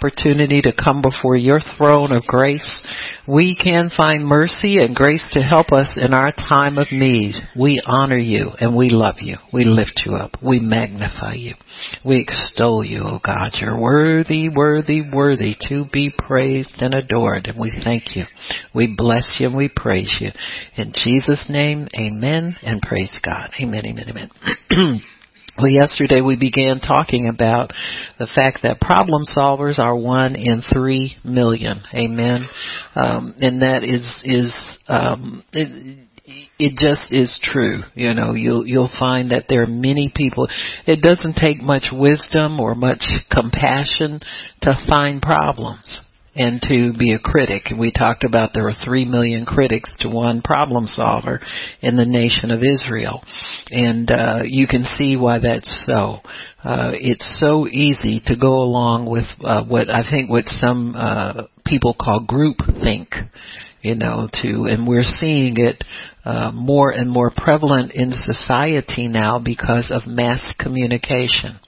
opportunity to come before your throne of grace. We can find mercy and grace to help us in our time of need. We honor you and we love you. We lift you up. We magnify you. We extol you, O God. You're worthy, worthy, worthy to be praised and adored. And we thank you. We bless you and we praise you. In Jesus' name, amen and praise God. Amen, amen, amen. Well, yesterday we began talking about the fact that problem solvers are one in three million. Amen. Um, and that is is um, it, it just is true. You know, you'll you'll find that there are many people. It doesn't take much wisdom or much compassion to find problems and to be a critic. And we talked about there were three million critics to one problem solver in the nation of Israel. And uh, you can see why that's so. Uh, it's so easy to go along with uh, what I think what some uh, people call group think you know, to, and we're seeing it uh, more and more prevalent in society now because of mass communication.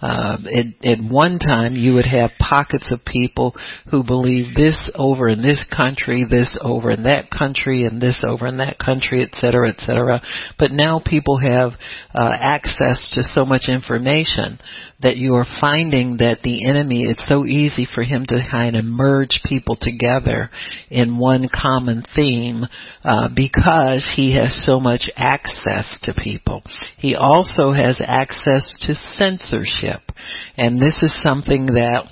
Uh, at, at one time, you would have pockets of people who believe this over in this country, this over in that country, and this over in that country, et cetera, et cetera. But now people have uh, access to so much information that you are finding that the enemy, it's so easy for him to kind of merge people together in one common theme uh, because he has so much access to people. He also has access to censorship. And this is something that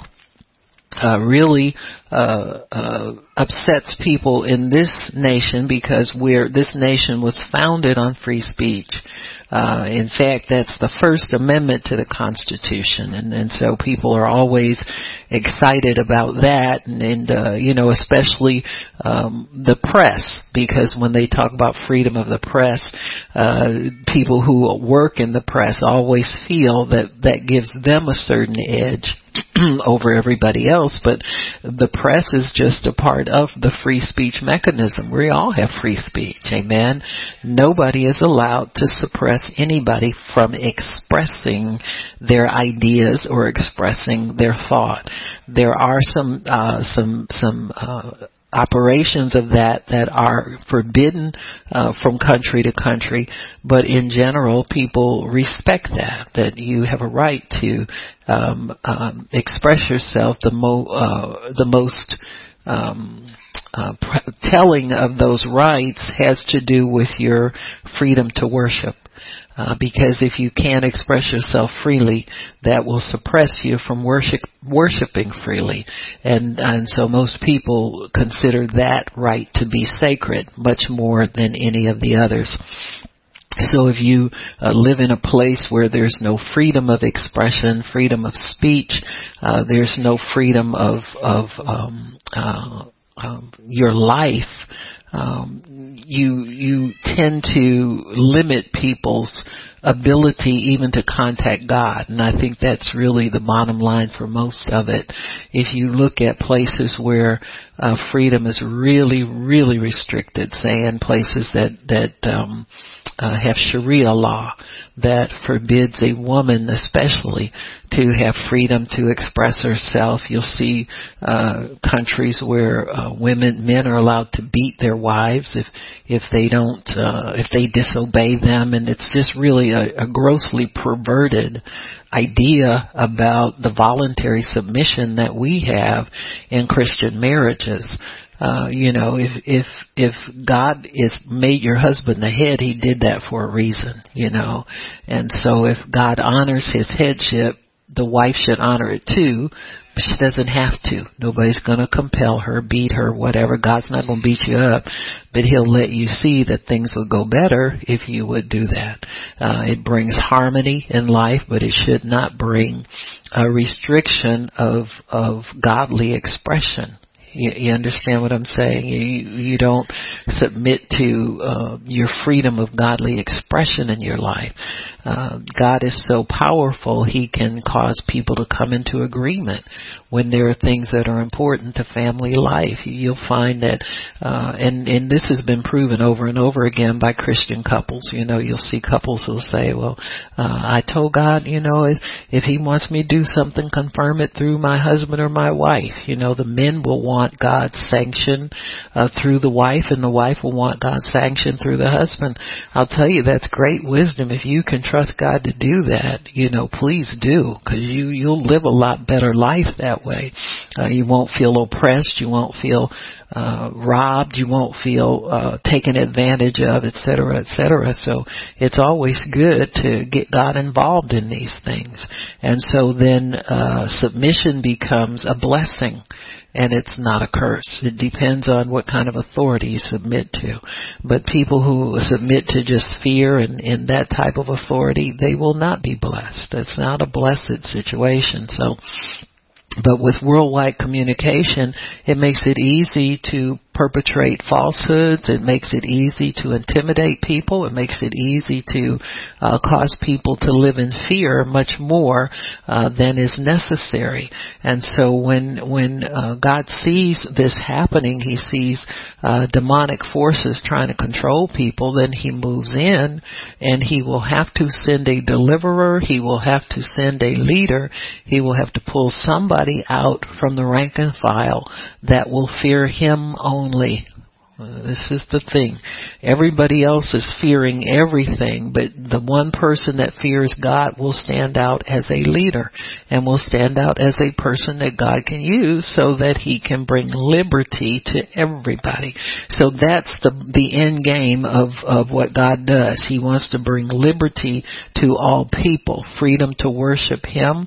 uh, really uh, uh, upsets people in this nation because we're this nation was founded on free speech. Uh, in fact, that's the First Amendment to the Constitution, and, and so people are always excited about that, and, and uh, you know, especially um, the press, because when they talk about freedom of the press, uh, people who work in the press always feel that that gives them a certain edge over everybody else, but the press is just a part of the free speech mechanism. We all have free speech. Amen. Nobody is allowed to suppress anybody from expressing their ideas or expressing their thought. There are some, uh, some, some, uh, operations of that that are forbidden uh, from country to country, but in general, people respect that that you have a right to um, um, express yourself the mo uh, the most um, uh, telling of those rights has to do with your freedom to worship. Uh, because if you can't express yourself freely, that will suppress you from worship, worshiping freely. And, and so most people consider that right to be sacred much more than any of the others. So if you uh, live in a place where there's no freedom of expression, freedom of speech, uh, there's no freedom of of um, uh, um, your life, um, you you tend to limit people's ability even to contact God. And I think that's really the bottom line for most of it. If you look at places where uh, freedom is really, really restricted, say in places that that um, uh, have Sharia law that forbids a woman, especially, to have freedom to express herself. You'll see uh, countries where uh, women, men are allowed to beat their wives if if they don't, uh, if they disobey them, and it's just really a, a grossly perverted idea about the voluntary submission that we have in Christian marriages. Uh, you know, if if if God is made your husband the head, He did that for a reason. You know, and so if God honors His headship, the wife should honor it too. She doesn't have to. Nobody's going to compel her, beat her, whatever. God's not going to beat you up, but He'll let you see that things would go better if you would do that. Uh, it brings harmony in life, but it should not bring a restriction of of godly expression You, you understand what I'm saying? You you don't submit to uh, your freedom of godly expression in your life. Uh, God is so powerful; He can cause people to come into agreement when there are things that are important to family life. You'll find that, uh, and and this has been proven over and over again by Christian couples. You know, you'll see couples who'll say, "Well, uh, I told God, you know, if if He wants me to do something, confirm it through my husband or my wife." You know, the men will want God's sanction uh, through the wife, and the wife will want God's sanction through the husband. I'll tell you, that's great wisdom. If you can trust God to do that, you know, please do, because you you'll live a lot better life that way. Uh, you won't feel oppressed. You won't feel uh, robbed. You won't feel uh, taken advantage of, et cetera, et cetera. So it's always good to get God involved in these things. And so then uh, submission becomes a blessing and it's not a curse. It depends on what kind of authority you submit to. But people who submit to just fear and, and that type of authority, they will not be blessed. It's not a blessed situation. So but with worldwide communication, it makes it easy to perpetrate falsehoods. It makes it easy to intimidate people. It makes it easy to uh, cause people to live in fear much more uh, than is necessary. And so when when uh, God sees this happening, He sees uh, demonic forces trying to control people. Then He moves in, and He will have to send a deliverer. He will have to send a leader. He will have to pull somebody out from the rank and file that will fear Him only. This is the thing. Everybody else is fearing everything, but the one person that fears God will stand out as a leader and will stand out as a person that God can use so that he can bring liberty to everybody. So that's the the end game of of what God does. He wants to bring liberty to all people, freedom to worship him,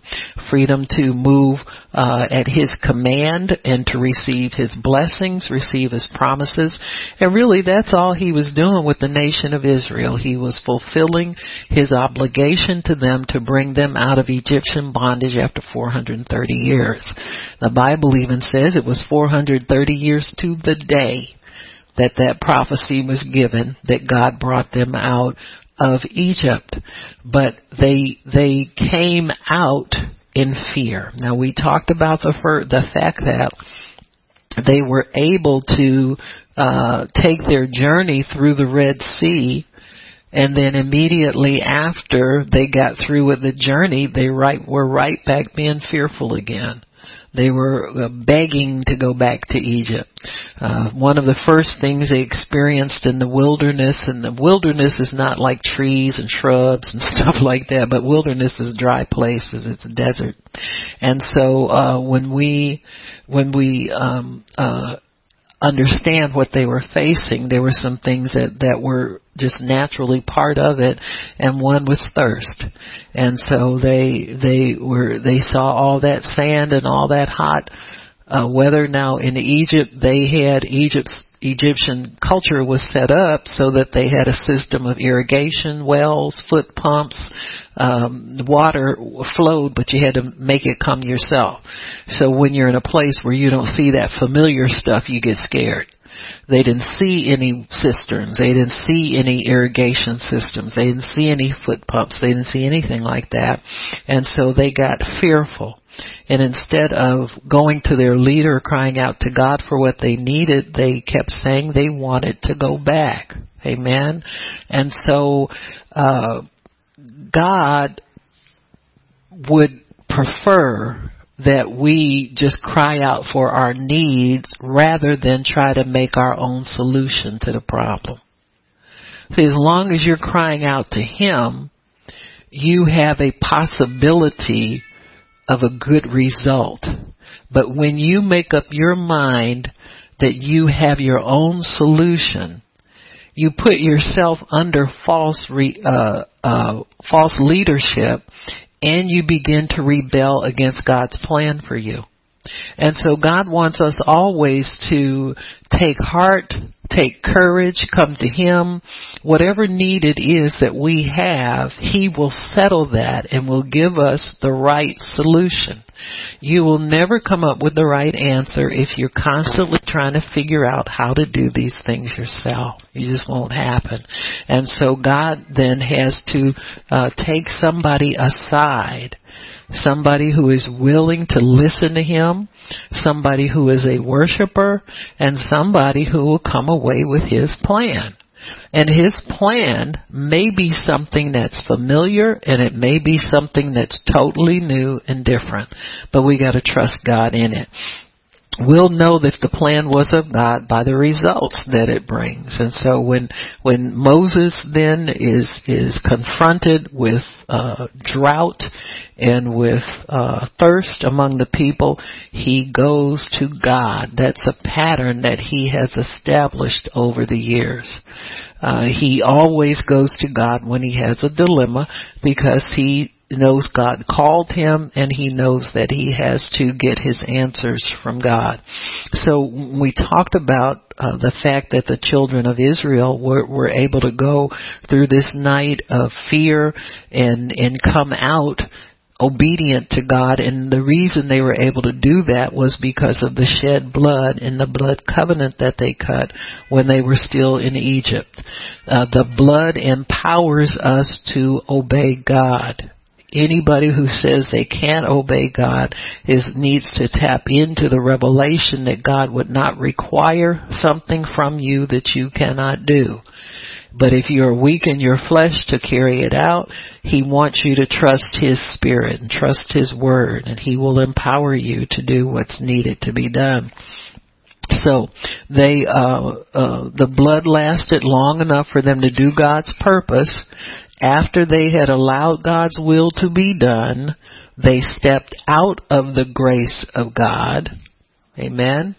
freedom to move uh, at his command and to receive his blessings, receive his promises and really that's all he was doing with the nation of Israel. He was fulfilling his obligation to them to bring them out of Egyptian bondage after 430 years. The Bible even says it was 430 years to the day that that prophecy was given that God brought them out of Egypt. But they, they came out in fear. Now we talked about the, the fact that they were able to uh, take their journey through the Red Sea, and then immediately after they got through with the journey, they right were right back being fearful again. They were uh, begging to go back to Egypt. Uh, one of the first things they experienced in the wilderness, and the wilderness is not like trees and shrubs and stuff like that, but wilderness is dry places. It's a desert. And so, uh, when we, when we, um, uh, understand what they were facing, there were some things that, that were just naturally part of it, and one was thirst. And so they, they were, they saw all that sand and all that hot, uh, weather. Now in Egypt, they had Egypt's Egyptian culture was set up so that they had a system of irrigation wells, foot pumps, um, water flowed, but you had to make it come yourself. So when you're in a place where you don't see that familiar stuff, you get scared. They didn't see any cisterns. They didn't see any irrigation systems. They didn't see any foot pumps. They didn't see anything like that. And so they got fearful. And instead of going to their leader crying out to God for what they needed, they kept saying they wanted to go back. Amen. And so, uh, God would prefer that we just cry out for our needs rather than try to make our own solution to the problem. See, as long as you're crying out to Him, you have a possibility of a good result. But when you make up your mind that you have your own solution, you put yourself under false re, uh, uh, false leadership, and you begin to rebel against God's plan for you. And so God wants us always to take heart, take courage, come to Him. Whatever need it is that we have, He will settle that and will give us the right solution. You will never come up with the right answer if you're constantly trying to figure out how to do these things yourself. You just won't happen. And so God then has to uh, take somebody aside somebody who is willing to listen to him, somebody who is a worshiper, and somebody who will come away with his plan. And his plan may be something that's familiar and it may be something that's totally new and different, but we gotta trust God in it we'll know that the plan was of God by the results that it brings. And so when when Moses then is is confronted with uh, drought and with uh, thirst among the people, he goes to God. That's a pattern that he has established over the years. Uh, he always goes to God when he has a dilemma because he knows God called him and he knows that he has to get his answers from God. So we talked about uh, the fact that the children of Israel were, were able to go through this night of fear and and come out obedient to God and the reason they were able to do that was because of the shed blood and the blood covenant that they cut when they were still in Egypt. Uh, the blood empowers us to obey God anybody who says they can't obey God is needs to tap into the revelation that God would not require something from you that you cannot do. But if you are weak in your flesh to carry it out, He wants you to trust His Spirit and trust His Word, and He will empower you to do what's needed to be done. So they, uh, uh, the blood lasted long enough for them to do God's purpose, after they had allowed God's will to be done, they stepped out of the grace of God. Amen.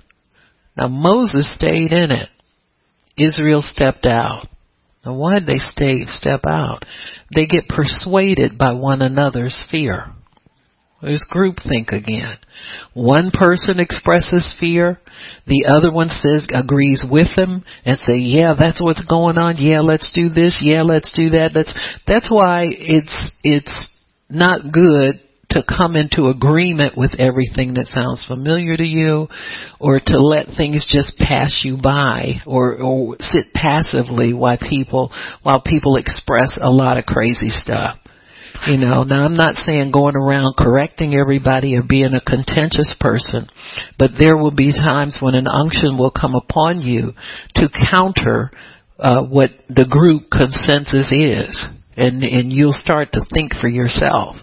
Now Moses stayed in it. Israel stepped out. Now why did they stay, step out? They get persuaded by one another's fear. There's groupthink again. One person expresses fear, the other one says agrees with them and say, "Yeah, that's what's going on. Yeah, let's do this. Yeah, let's do that." That's that's why it's it's not good to come into agreement with everything that sounds familiar to you or to let things just pass you by or or sit passively while people while people express a lot of crazy stuff. You know, now I'm not saying going around correcting everybody or being a contentious person, but there will be times when an unction will come upon you to counter uh, what the group consensus is, and and you'll start to think for yourself.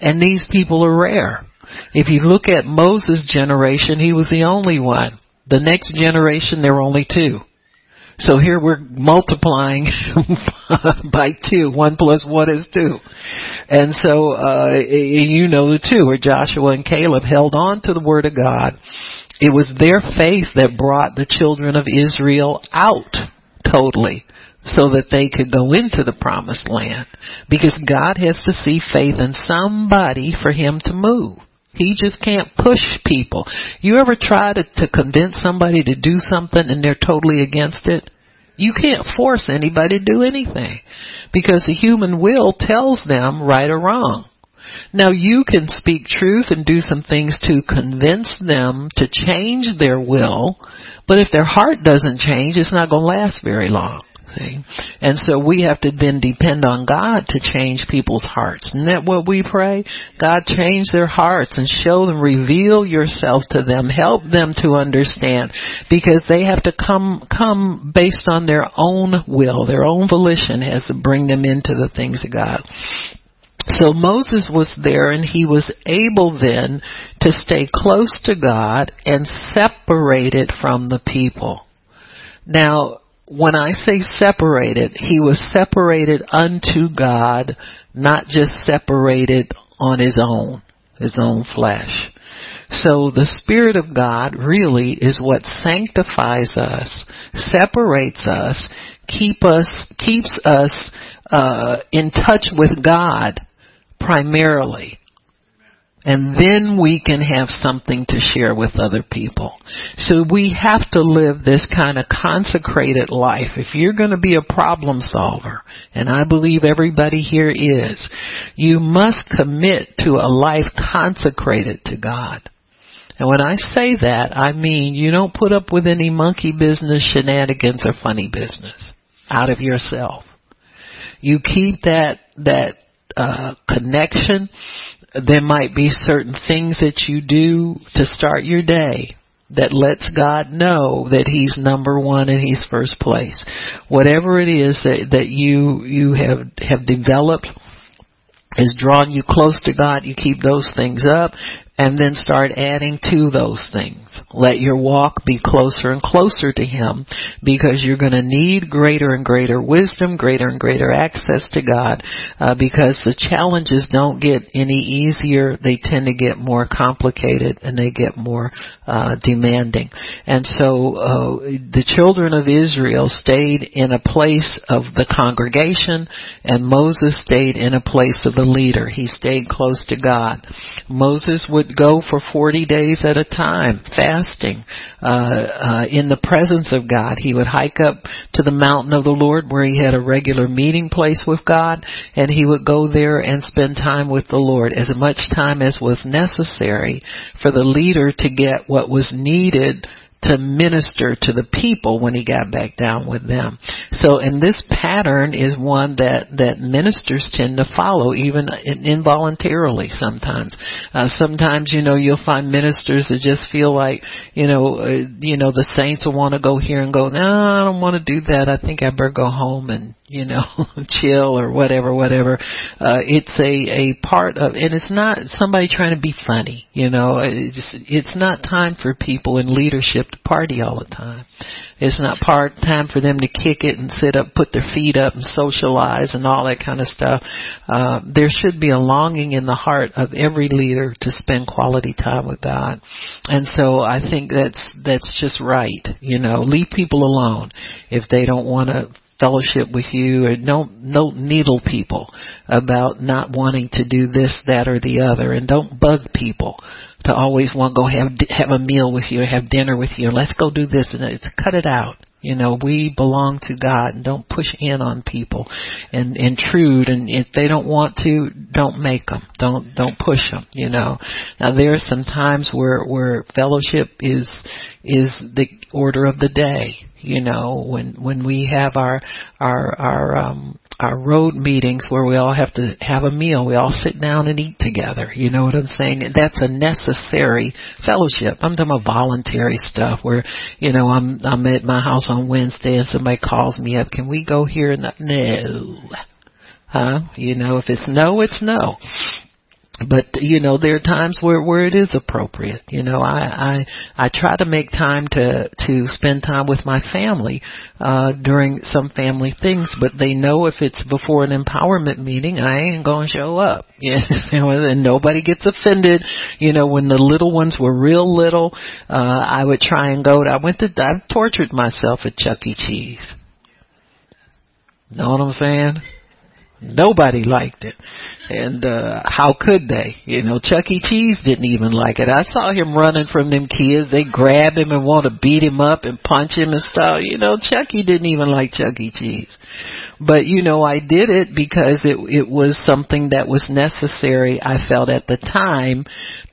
And these people are rare. If you look at Moses' generation, he was the only one. The next generation, there were only two. So here we're multiplying by two. One plus one is two. And so, uh, you know the two where Joshua and Caleb held on to the word of God. It was their faith that brought the children of Israel out totally so that they could go into the promised land. Because God has to see faith in somebody for him to move. He just can't push people. You ever try to, to convince somebody to do something and they're totally against it? You can't force anybody to do anything because the human will tells them right or wrong. Now you can speak truth and do some things to convince them to change their will, but if their heart doesn't change, it's not going to last very long. See? And so we have to then depend on God to change people's hearts. Isn't that what we pray? God change their hearts and show them, reveal yourself to them, help them to understand because they have to come, come based on their own will, their own volition has to bring them into the things of God. So Moses was there and he was able then to stay close to God and separated from the people. Now, when I say separated, he was separated unto God, not just separated on his own, his own flesh. So the Spirit of God really is what sanctifies us, separates us, keep us, keeps us uh, in touch with God primarily. And then we can have something to share with other people. So we have to live this kind of consecrated life. If you're going to be a problem solver, and I believe everybody here is, you must commit to a life consecrated to God. And when I say that, I mean you don't put up with any monkey business, shenanigans, or funny business out of yourself. You keep that that uh, connection. There might be certain things that you do to start your day that lets God know that He's number one and He's first place. Whatever it is that, that you you have have developed has drawn you close to God, you keep those things up and then start adding to those things. Let your walk be closer and closer to Him because you're going to need greater and greater wisdom, greater and greater access to God uh, because the challenges don't get any easier. They tend to get more complicated and they get more uh, demanding. And so uh, the children of Israel stayed in a place of the congregation and Moses stayed in a place of the leader. He stayed close to God. Moses would go for 40 days at a time, fasting, uh, uh, in the presence of God. He would hike up to the mountain of the Lord where he had a regular meeting place with God, and he would go there and spend time with the Lord, as much time as was necessary for the leader to get what was needed to minister to the people when he got back down with them. So, and this pattern is one that, that ministers tend to follow even involuntarily sometimes. Uh, sometimes, you know, you'll find ministers that just feel like, you know, uh, you know, the saints will want to go here and go, no, I don't want to do that. I think I better go home and, you know, chill or whatever, whatever. Uh, it's a, a part of, and it's not somebody trying to be funny, you know, it's it's not time for people in leadership to party all the time. It's not part time for them to kick it and sit up, put their feet up and socialize and all that kind of stuff. Uh, there should be a longing in the heart of every leader to spend quality time with God. And so I think that's, that's just right. You know, leave people alone if they don't want to fellowship with you or don't don't needle people about not wanting to do this that or the other. And don't bug people to always want to go have have a meal with you or have dinner with you. Let's go do this and it's cut it out you know, we belong to God and don't push in on people and intrude. And if they don't want to, don't make them. Don't, don't push them, you know. Now there are some times where, where fellowship is, is the order of the day you know when when we have our our our um our road meetings where we all have to have a meal. We all sit down and eat together. You know what i'm saying? That's a necessary fellowship. I'm talking about voluntary stuff where you know i'm i'm at my house on wednesday and somebody calls me up can we go here? And no. Huh? You know if it's no it's no but you know there are times where where it is appropriate you know. I i i try to make time to to spend time with my family uh during some family things but they know if it's before an empowerment meeting i ain't going to show up yes and nobody gets offended you know. When the little ones were real little uh i would try and go to, i went to i tortured myself at chuck e. Cheese. Know what i'm saying Nobody liked it. And uh how could they? You know, Chuck E. Cheese didn't even like it. I saw him running from them kids. They grab him and want to beat him up and punch him and stuff. You know, Chucky didn't even like Chuck E. Cheese. But you know, I did it because it it was something that was necessary I felt at the time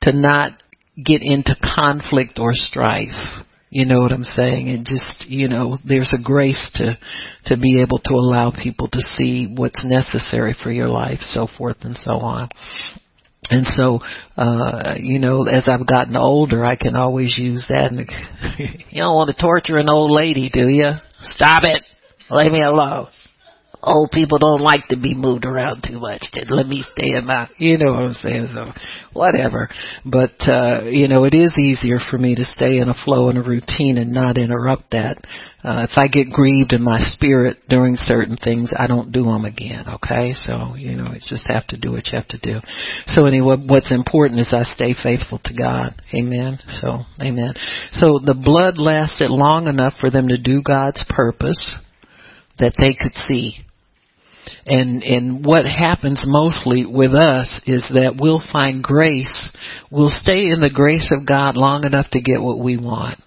to not get into conflict or strife you know what I'm saying? And just, you know, there's a grace to, to be able to allow people to see what's necessary for your life, so forth and so on. And so, uh, you know, as I've gotten older, I can always use that. And you don't want to torture an old lady, do you? Stop it. Leave me alone old people don't like to be moved around too much. Just let me stay in my, you know what I'm saying? So, whatever. But, uh, you know, it is easier for me to stay in a flow and a routine and not interrupt that. Uh, if I get grieved in my spirit during certain things, I don't do them again, okay? So, you know, you just have to do what you have to do. So anyway, what's important is I stay faithful to God. Amen. So, amen. So the blood lasted long enough for them to do God's purpose that they could see And and what happens mostly with us is that we'll find grace. We'll stay in the grace of God long enough to get what we want.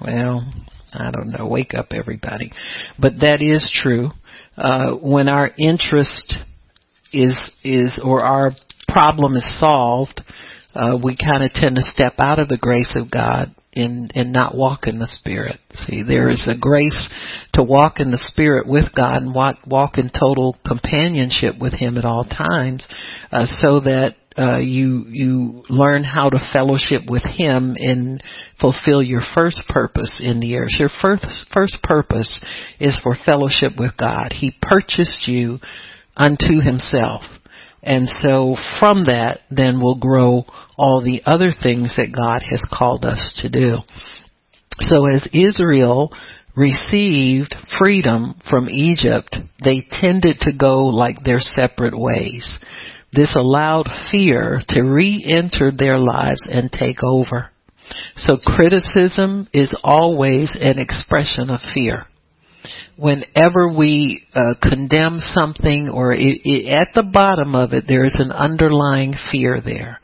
Well, I don't know. Wake up, everybody. But that is true. Uh, when our interest is is or our problem is solved, uh, we kind of tend to step out of the grace of God and and not walk in the Spirit. See, there is a grace to walk in the Spirit with God and walk, walk in total companionship with Him at all times, uh, so that uh, you you learn how to fellowship with Him and fulfill your first purpose in the earth. Your first first purpose is for fellowship with God. He purchased you unto Himself. And so from that, then will grow all the other things that God has called us to do. So as Israel received freedom from Egypt, they tended to go like their separate ways. This allowed fear to re-enter their lives and take over. So criticism is always an expression of fear. Whenever we uh, condemn something or it, it, at the bottom of it, there is an underlying fear there.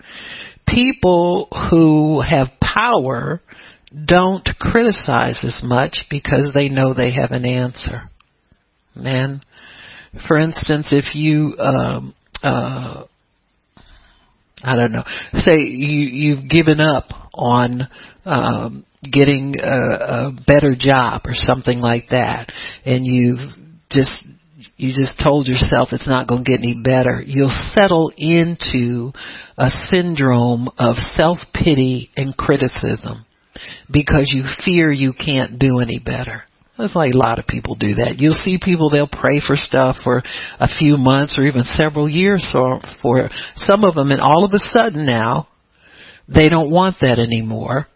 People who have power don't criticize as much because they know they have an answer. Man, for instance, if you um, uh, I don't know, say you you've given up on um, getting a, a better job or something like that, and you've just you just told yourself it's not going to get any better. You'll settle into a syndrome of self pity and criticism because you fear you can't do any better. It's like a lot of people do that. You'll see people, they'll pray for stuff for a few months or even several years for, for some of them and all of a sudden now, they don't want that anymore.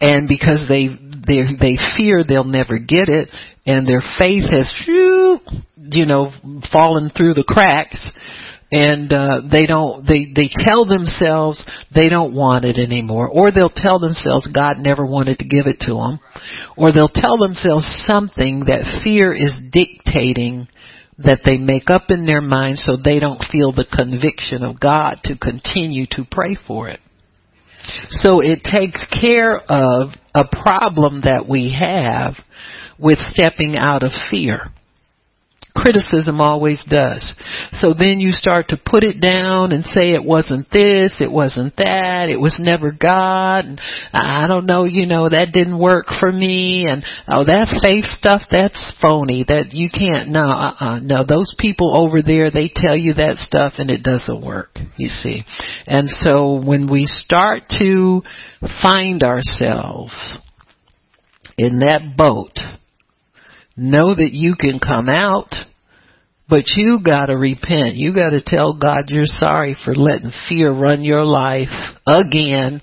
And because they, they, they fear they'll never get it and their faith has, you know, fallen through the cracks, and uh, they don't they they tell themselves they don't want it anymore or they'll tell themselves God never wanted to give it to them or they'll tell themselves something that fear is dictating that they make up in their mind so they don't feel the conviction of God to continue to pray for it so it takes care of a problem that we have with stepping out of fear criticism always does. So then you start to put it down and say it wasn't this, it wasn't that, it was never God, and I don't know, you know, that didn't work for me, and oh, that faith stuff, that's phony, that you can't, no, uh-uh, no, those people over there, they tell you that stuff and it doesn't work, you see. And so when we start to find ourselves in that boat, know that you can come out, but you gotta repent. You gotta tell God you're sorry for letting fear run your life again.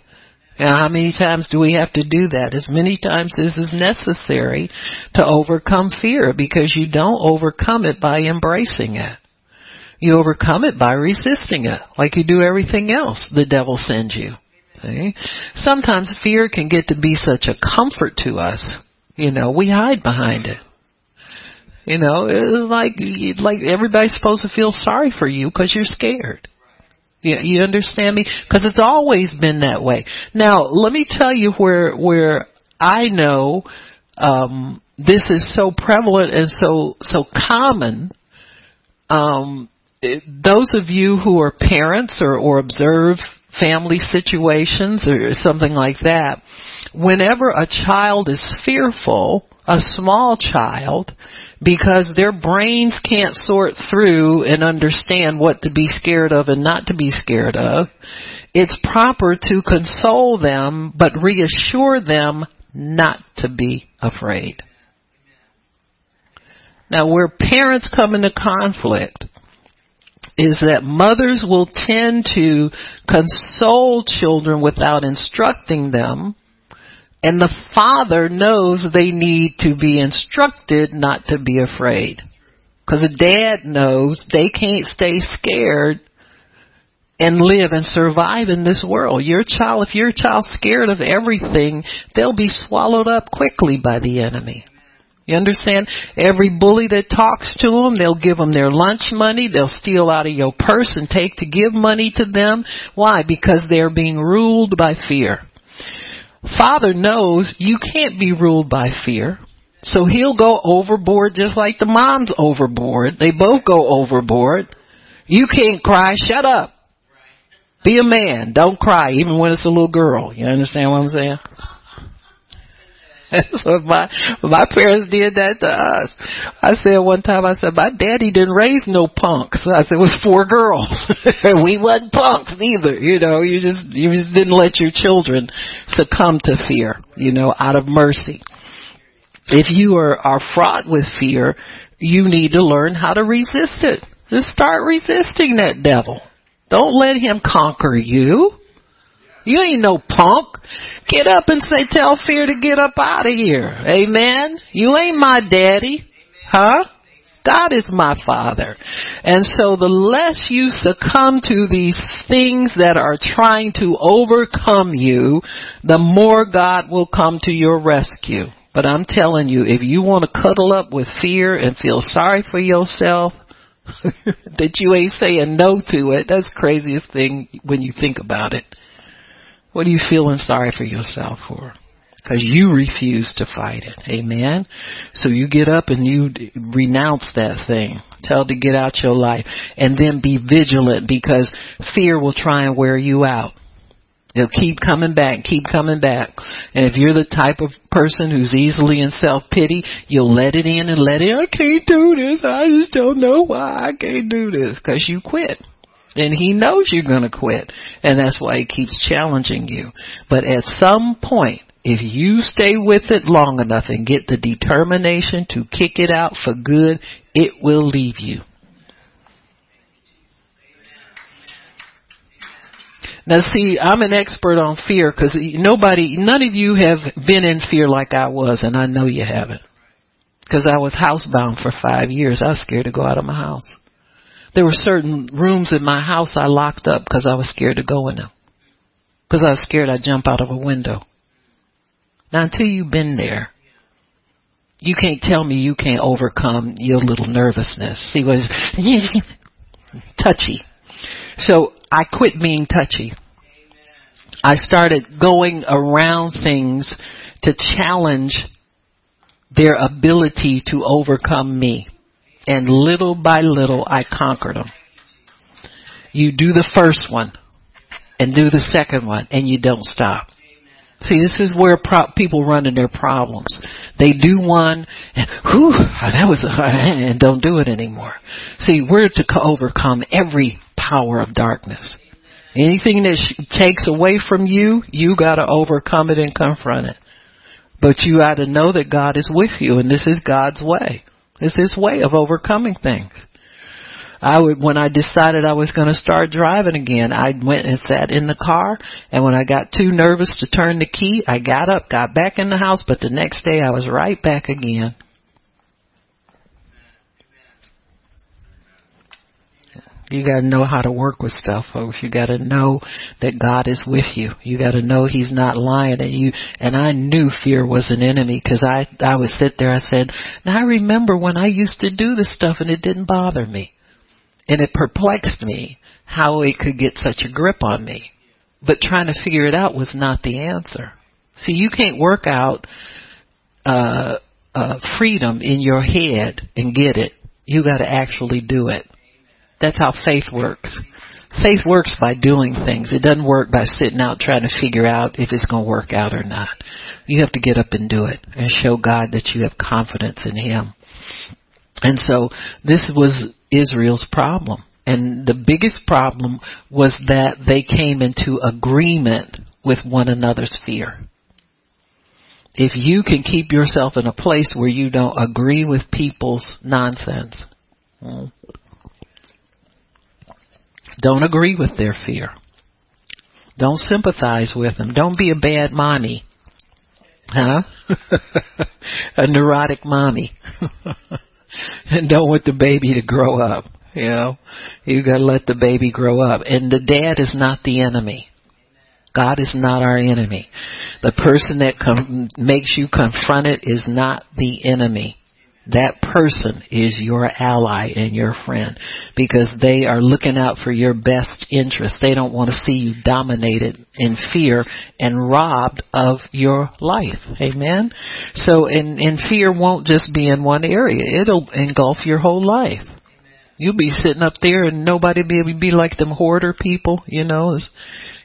And how many times do we have to do that? As many times as is necessary to overcome fear because you don't overcome it by embracing it. You overcome it by resisting it, like you do everything else the devil sends you. Okay? Sometimes fear can get to be such a comfort to us. You know, we hide behind it. You know, like like everybody's supposed to feel sorry for you because you're scared. You, you understand me? Because it's always been that way. Now, let me tell you where where I know um, this is so prevalent and so so common. Um, it, those of you who are parents or, or observe family situations or something like that, whenever a child is fearful, a small child, because their brains can't sort through and understand what to be scared of and not to be scared of. It's proper to console them, but reassure them not to be afraid. Now where parents come into conflict is that mothers will tend to console children without instructing them and the father knows they need to be instructed not to be afraid. Cause the dad knows they can't stay scared and live and survive in this world. Your child, if your child's scared of everything, they'll be swallowed up quickly by the enemy. You understand? Every bully that talks to them, they'll give them their lunch money. They'll steal out of your purse and take to give money to them. Why? Because they're being ruled by fear. Father knows you can't be ruled by fear. So he'll go overboard just like the mom's overboard. They both go overboard. You can't cry. Shut up. Be a man. Don't cry, even when it's a little girl. You understand what I'm saying? so my my parents did that to us. I said one time, I said my daddy didn't raise no punks. I said it was four girls. we wasn't punks either. You know, you just you just didn't let your children succumb to fear. You know, out of mercy. If you are are fraught with fear, you need to learn how to resist it. Just start resisting that devil. Don't let him conquer you. You ain't no punk. Get up and say, tell fear to get up out of here. Amen. You ain't my daddy. Huh? God is my father. And so the less you succumb to these things that are trying to overcome you, the more God will come to your rescue. But I'm telling you, if you want to cuddle up with fear and feel sorry for yourself, that you ain't saying no to it, that's the craziest thing when you think about it. What are you feeling sorry for yourself for? Because you refuse to fight it. Amen. So you get up and you renounce that thing. Tell it to get out your life. And then be vigilant because fear will try and wear you out. It'll keep coming back, keep coming back. And if you're the type of person who's easily in self-pity, you'll let it in and let it, I can't do this. I just don't know why I can't do this. Cause you quit. And he knows you're going to quit. And that's why he keeps challenging you. But at some point, if you stay with it long enough and get the determination to kick it out for good, it will leave you. Now see, I'm an expert on fear because nobody, none of you have been in fear like I was and I know you haven't. Because I was housebound for five years. I was scared to go out of my house. There were certain rooms in my house I locked up because I was scared to go in them. Because I was scared I'd jump out of a window. Now until you've been there, you can't tell me you can't overcome your little nervousness. What is touchy. So I quit being touchy. I started going around things to challenge their ability to overcome me and little by little I conquered them. You do the first one and do the second one and you don't stop. See, this is where pro- people run into their problems. They do one, and whew, that was, a, and don't do it anymore. See, we're to overcome every power of darkness. Anything that sh- takes away from you, you gotta overcome it and confront it. But you gotta know that God is with you and this is God's way. It's His way of overcoming things. I would, when I decided I was going to start driving again, I went and sat in the car, and when I got too nervous to turn the key, I got up, got back in the house, but the next day I was right back again. You gotta know how to work with stuff, folks. You gotta know that God is with you. You gotta know He's not lying and you, and I knew fear was an enemy cause I, I would sit there, I said, now I remember when I used to do this stuff and it didn't bother me. And it perplexed me how it could get such a grip on me. But trying to figure it out was not the answer. See, you can't work out, uh, uh, freedom in your head and get it. You gotta actually do it. That's how faith works. Faith works by doing things. It doesn't work by sitting out trying to figure out if it's going to work out or not. You have to get up and do it and show God that you have confidence in Him. And so this was Israel's problem. And the biggest problem was that they came into agreement with one another's fear. If you can keep yourself in a place where you don't agree with people's nonsense, don't agree with their fear. Don't sympathize with them. Don't be a bad mommy. Huh? a neurotic mommy. and don't want the baby to grow up. You know, you gotta let the baby grow up. And the dad is not the enemy. God is not our enemy. The person that com- makes you confront it is not the enemy. That person is your ally and your friend because they are looking out for your best interest. They don't want to see you dominated in fear and robbed of your life. Amen. So, and, and fear won't just be in one area. It'll engulf your whole life. You'll be sitting up there and nobody be be like them hoarder people, you know.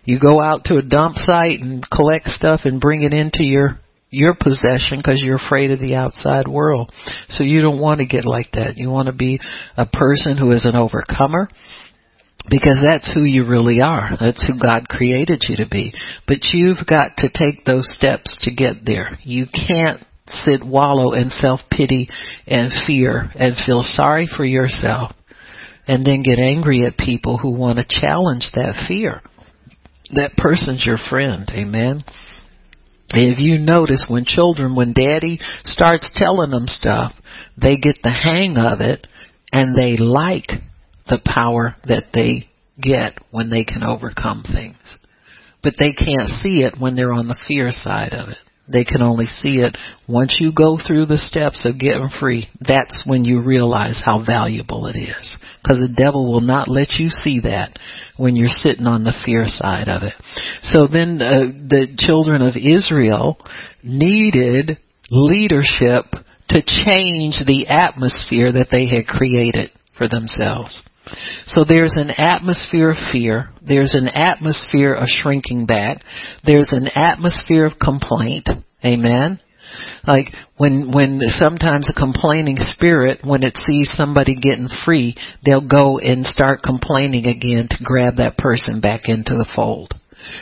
You go out to a dump site and collect stuff and bring it into your your possession because you're afraid of the outside world. So you don't want to get like that. You want to be a person who is an overcomer because that's who you really are. That's who God created you to be. But you've got to take those steps to get there. You can't sit wallow in self-pity and fear and feel sorry for yourself and then get angry at people who want to challenge that fear. That person's your friend. Amen. If you notice when children, when daddy starts telling them stuff, they get the hang of it and they like the power that they get when they can overcome things. But they can't see it when they're on the fear side of it. They can only see it once you go through the steps of getting free. That's when you realize how valuable it is. Because the devil will not let you see that when you're sitting on the fear side of it. So then uh, the children of Israel needed leadership to change the atmosphere that they had created for themselves. So there's an atmosphere of fear. There's an atmosphere of shrinking back. There's an atmosphere of complaint. Amen. Like when, when sometimes a complaining spirit, when it sees somebody getting free, they'll go and start complaining again to grab that person back into the fold.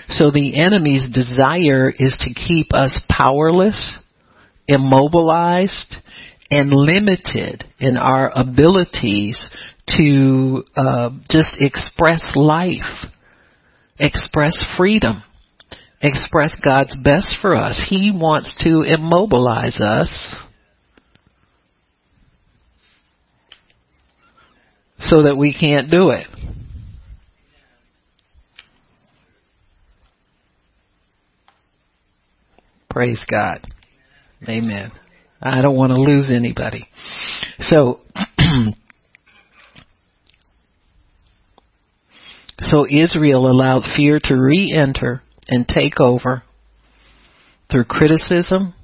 So the enemy's desire is to keep us powerless, immobilized, and limited in our abilities to uh, just express life, express freedom, express God's best for us. He wants to immobilize us so that we can't do it. Praise God. Amen. I don't want to lose anybody. So, so Israel allowed fear to re-enter and take over through criticism,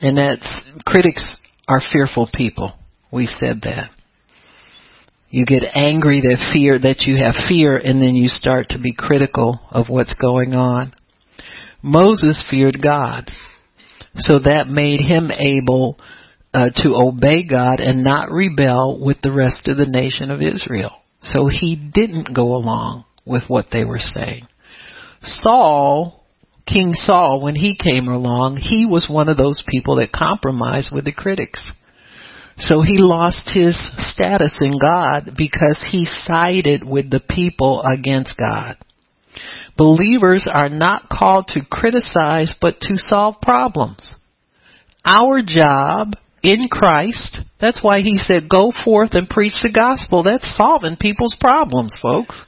and that's critics are fearful people. We said that. You get angry that fear that you have fear, and then you start to be critical of what's going on. Moses feared God. So that made him able uh, to obey God and not rebel with the rest of the nation of Israel. So he didn't go along with what they were saying. Saul, King Saul, when he came along, he was one of those people that compromised with the critics. So he lost his status in God because he sided with the people against God. Believers are not called to criticize, but to solve problems. Our job in Christ, that's why he said, go forth and preach the gospel. That's solving people's problems, folks.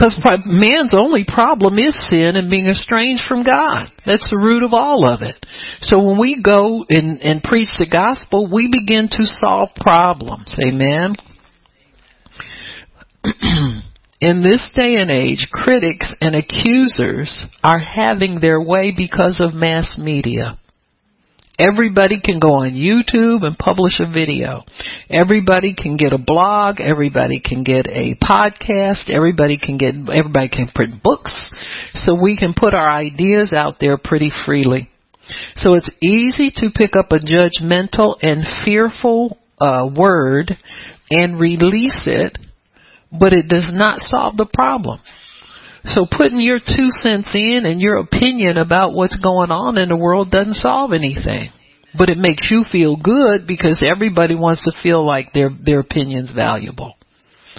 Because man's only problem is sin and being estranged from God. That's the root of all of it. So when we go and, and preach the gospel, we begin to solve problems. Amen. In this day and age, critics and accusers are having their way because of mass media. Everybody can go on YouTube and publish a video. Everybody can get a blog. Everybody can get a podcast. Everybody can get, everybody can print books. So we can put our ideas out there pretty freely. So it's easy to pick up a judgmental and fearful uh, word and release it but it does not solve the problem. So putting your two cents in and your opinion about what's going on in the world doesn't solve anything. But it makes you feel good because everybody wants to feel like their their opinion's valuable.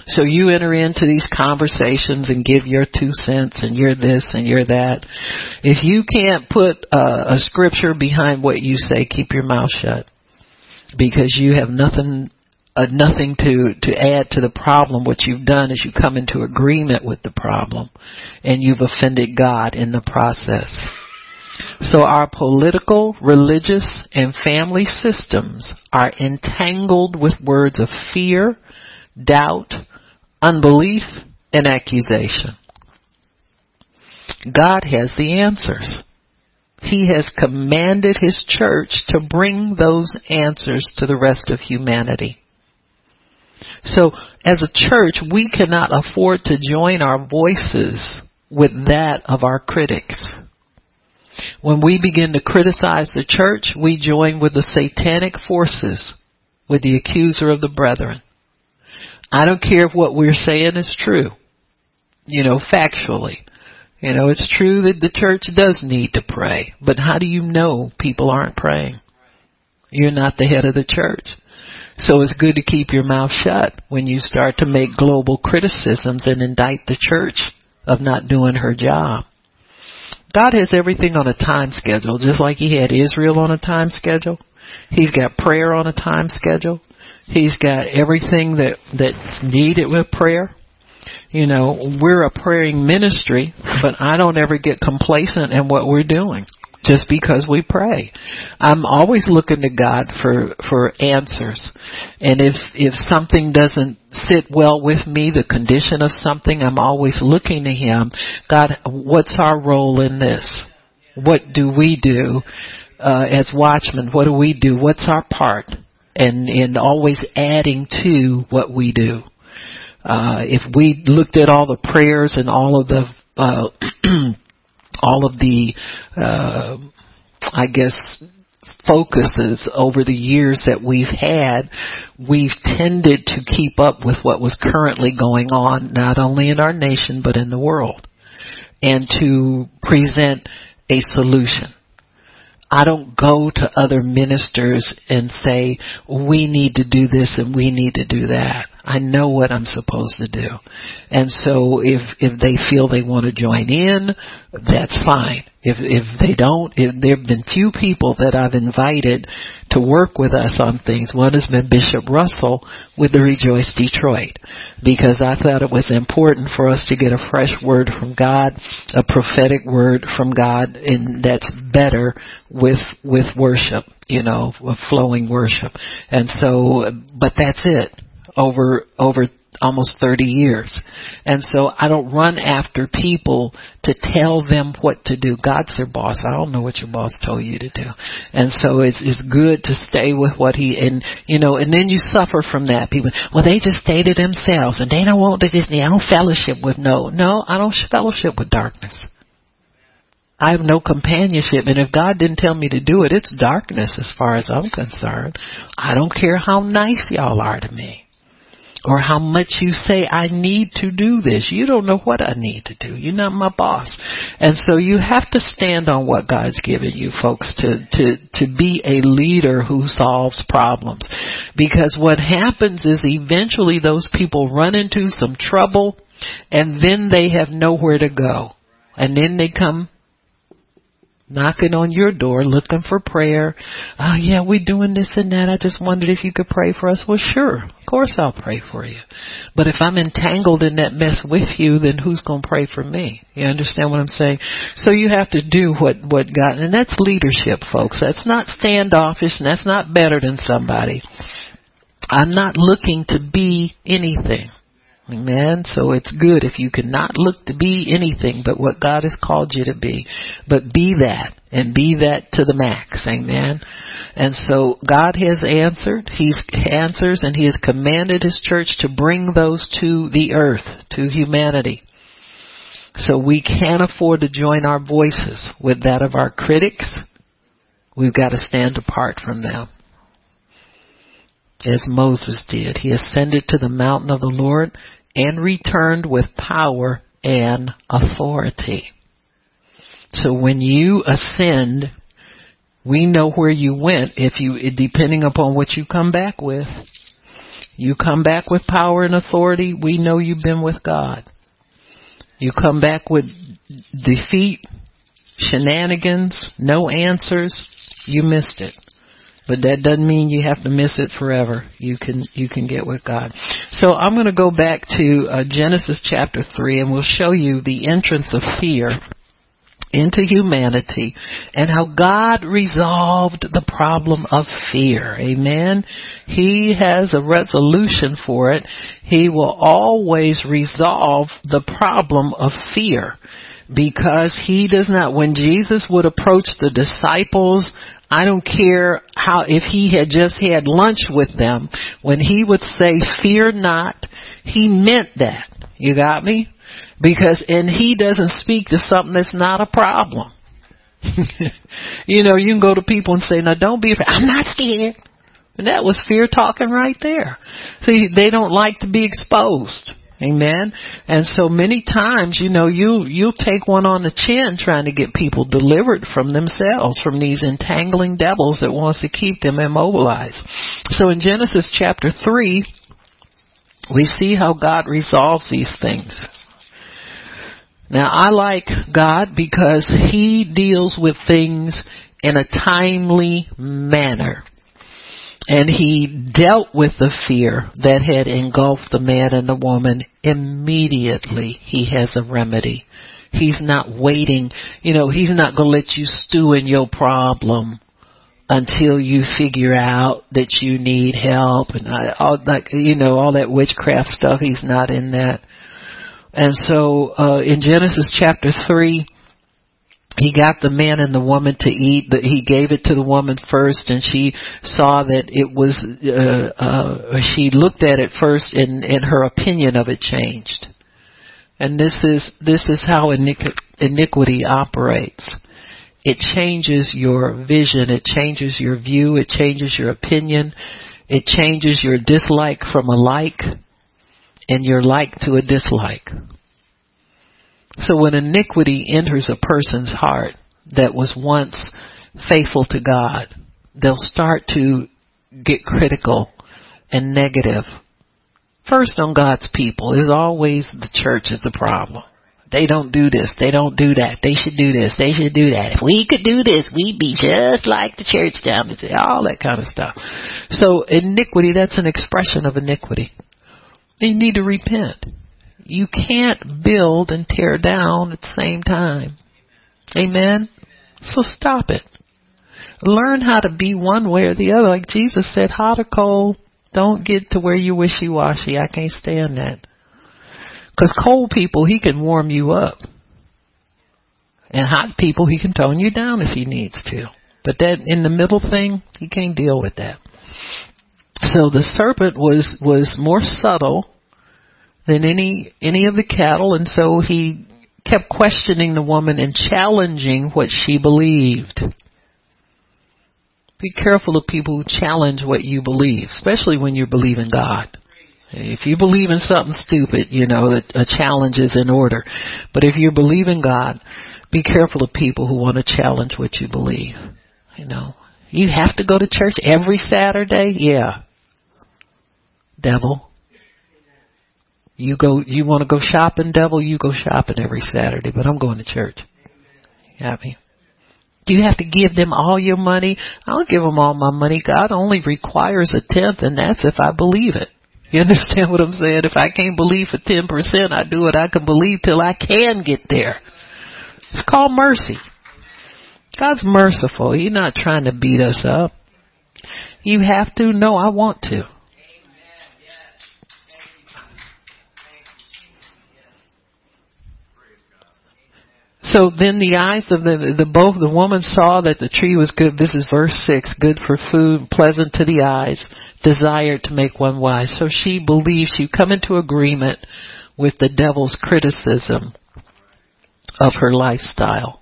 So you enter into these conversations and give your two cents and you're this and you're that. If you can't put a, a scripture behind what you say, keep your mouth shut because you have nothing uh, nothing to to add to the problem. What you've done is you come into agreement with the problem, and you've offended God in the process. So our political, religious, and family systems are entangled with words of fear, doubt, unbelief, and accusation. God has the answers. He has commanded His church to bring those answers to the rest of humanity. So, as a church, we cannot afford to join our voices with that of our critics. When we begin to criticize the church, we join with the satanic forces, with the accuser of the brethren. I don't care if what we're saying is true, you know, factually. You know, it's true that the church does need to pray, but how do you know people aren't praying? You're not the head of the church. So it's good to keep your mouth shut when you start to make global criticisms and indict the church of not doing her job. God has everything on a time schedule, just like He had Israel on a time schedule. He's got prayer on a time schedule. He's got everything that that's needed with prayer. You know, we're a praying ministry, but I don't ever get complacent in what we're doing just because we pray. I'm always looking to God for for answers. And if if something doesn't sit well with me, the condition of something, I'm always looking to him. God, what's our role in this? What do we do uh as watchmen? What do we do? What's our part? And and always adding to what we do. Uh if we looked at all the prayers and all of the uh all of the, uh, I guess, focuses over the years that we've had, we've tended to keep up with what was currently going on, not only in our nation, but in the world, and to present a solution. I don't go to other ministers and say, we need to do this and we need to do that. I know what I'm supposed to do. And so if, if they feel they want to join in, that's fine. If, if they don't, if there have been few people that I've invited to work with us on things. One has been Bishop Russell with the Rejoice Detroit because I thought it was important for us to get a fresh word from God, a prophetic word from God and that's better with, with worship, you know, flowing worship. And so, but that's it over over almost 30 years. And so I don't run after people to tell them what to do. God's their boss. I don't know what your boss told you to do. And so it's it's good to stay with what he and you know, and then you suffer from that. People well they just stay to themselves and they don't want to Disney. I don't fellowship with no no, I don't fellowship with darkness. I have no companionship, and if God didn't tell me to do it, it's darkness as far as I'm concerned. I don't care how nice y'all are to me or how much you say I need to do this. You don't know what I need to do. You're not my boss. And so you have to stand on what God's given you folks to to to be a leader who solves problems. Because what happens is eventually those people run into some trouble and then they have nowhere to go. And then they come knocking on your door looking for prayer. Oh yeah, we're doing this and that. I just wondered if you could pray for us. Well sure, of course I'll pray for you. But if I'm entangled in that mess with you, then who's going to pray for me? You understand what I'm saying? So you have to do what, what God, and that's leadership folks. That's not standoffish and that's not better than somebody. I'm not looking to be anything. Amen. So it's good if you cannot look to be anything but what God has called you to be. But be that and be that to the max. Amen. And so God has answered. He's answers and He has commanded His church to bring those to the earth, to humanity. So we can't afford to join our voices with that of our critics. We've got to stand apart from them as Moses did. He ascended to the mountain of the Lord and returned with power and authority. So when you ascend, we know where you went if you, depending upon what you come back with. You come back with power and authority, we know you've been with God. You come back with defeat, shenanigans, no answers, you missed it. But that doesn't mean you have to miss it forever. You can you can get with God. So I'm going to go back to uh, Genesis chapter 3 and we'll show you the entrance of fear into humanity and how God resolved the problem of fear. Amen. He has a resolution for it. He will always resolve the problem of fear because he does not, when Jesus would approach the disciples, I don't care how, if he had just had lunch with them, when he would say, fear not, he meant that. You got me? Because, and he doesn't speak to something that's not a problem. you know, you can go to people and say, now don't be afraid. I'm not scared. And that was fear talking right there. See, they don't like to be exposed. Amen. And so many times, you know, you, you'll take one on the chin trying to get people delivered from themselves, from these entangling devils that wants to keep them immobilized. So in Genesis chapter 3, we see how God resolves these things. Now I like God because He deals with things in a timely manner. And he dealt with the fear that had engulfed the man and the woman immediately. He has a remedy. He's not waiting, you know, he's not going to let you stew in your problem until you figure out that you need help and all like you know all that witchcraft stuff he's not in that and so uh in Genesis chapter 3 he got the man and the woman to eat that he gave it to the woman first and she saw that it was uh, uh she looked at it first and and her opinion of it changed. And this is this is how iniqu- iniquity operates. It changes your vision it changes your view it changes your opinion it changes your dislike from a like and your like to a dislike so when iniquity enters a person's heart that was once faithful to God, they'll start to get critical and negative. First on God's people is always the church is the problem. They don't do this. They don't do that. They should do this. They should do that. If we could do this, we'd be just like the church down there. All that kind of stuff. So iniquity, that's an expression of iniquity. You need to repent. You can't build and tear down at the same time. Amen? So stop it. Learn how to be one way or the other. Like Jesus said, hot or cold, don't get to where you wishy-washy. I can't stand that. Cause cold people, he can warm you up. And hot people, he can tone you down if he needs to. But that in the middle thing, he can't deal with that. So the serpent was, was more subtle than any any of the cattle, and so he kept questioning the woman and challenging what she believed. Be careful of people who challenge what you believe, especially when you believe in God. If you believe in something stupid, you know that a challenge is in order. But if you believe in God, be careful of people who want to challenge what you believe. You know, you have to go to church every Saturday. Yeah, devil. You go, you want to go shopping, devil? You go shopping every Saturday, but I'm going to church. You have me? Do you have to give them all your money? I don't give them all my money. God only requires a tenth, and that's if I believe it. You understand what I'm saying? If I can't believe for 10%, I do what I can believe till I can get there. It's called mercy. God's merciful. He's not trying to beat us up. You have to? No, I want to. So then the eyes of the, the both the woman saw that the tree was good. This is verse six, good for food, pleasant to the eyes, desired to make one wise. So she believed she come into agreement with the devil's criticism of her lifestyle.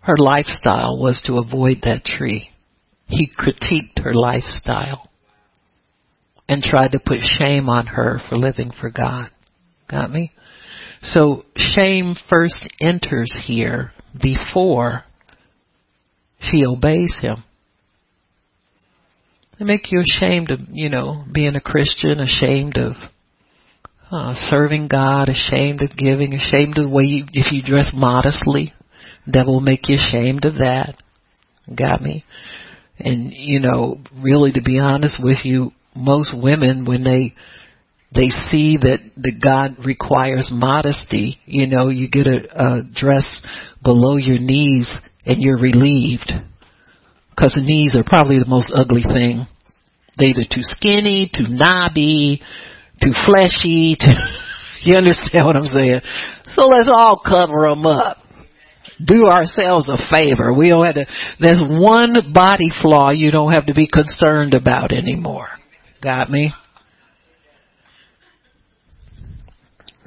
Her lifestyle was to avoid that tree. He critiqued her lifestyle and tried to put shame on her for living for God. Got me? So shame first enters here before she obeys him. They make you ashamed of, you know, being a Christian, ashamed of uh, serving God, ashamed of giving, ashamed of the way you, if you dress modestly, devil will make you ashamed of that. Got me? And, you know, really to be honest with you, most women, when they they see that, that God requires modesty. You know, you get a, a dress below your knees and you're relieved. Cause the knees are probably the most ugly thing. They're either too skinny, too knobby, too fleshy, too, you understand what I'm saying? So let's all cover them up. Do ourselves a favor. We don't have to, there's one body flaw you don't have to be concerned about anymore. Got me?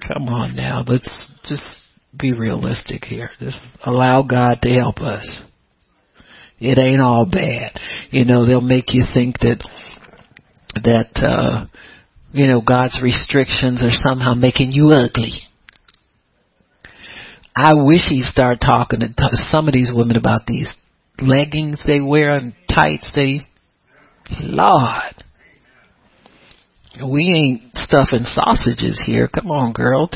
Come on now, let's just be realistic here. Just allow God to help us. It ain't all bad. You know, they'll make you think that that uh you know God's restrictions are somehow making you ugly. I wish he'd start talking to some of these women about these leggings they wear and tights they Lord we ain't stuffing sausages here. Come on, girl.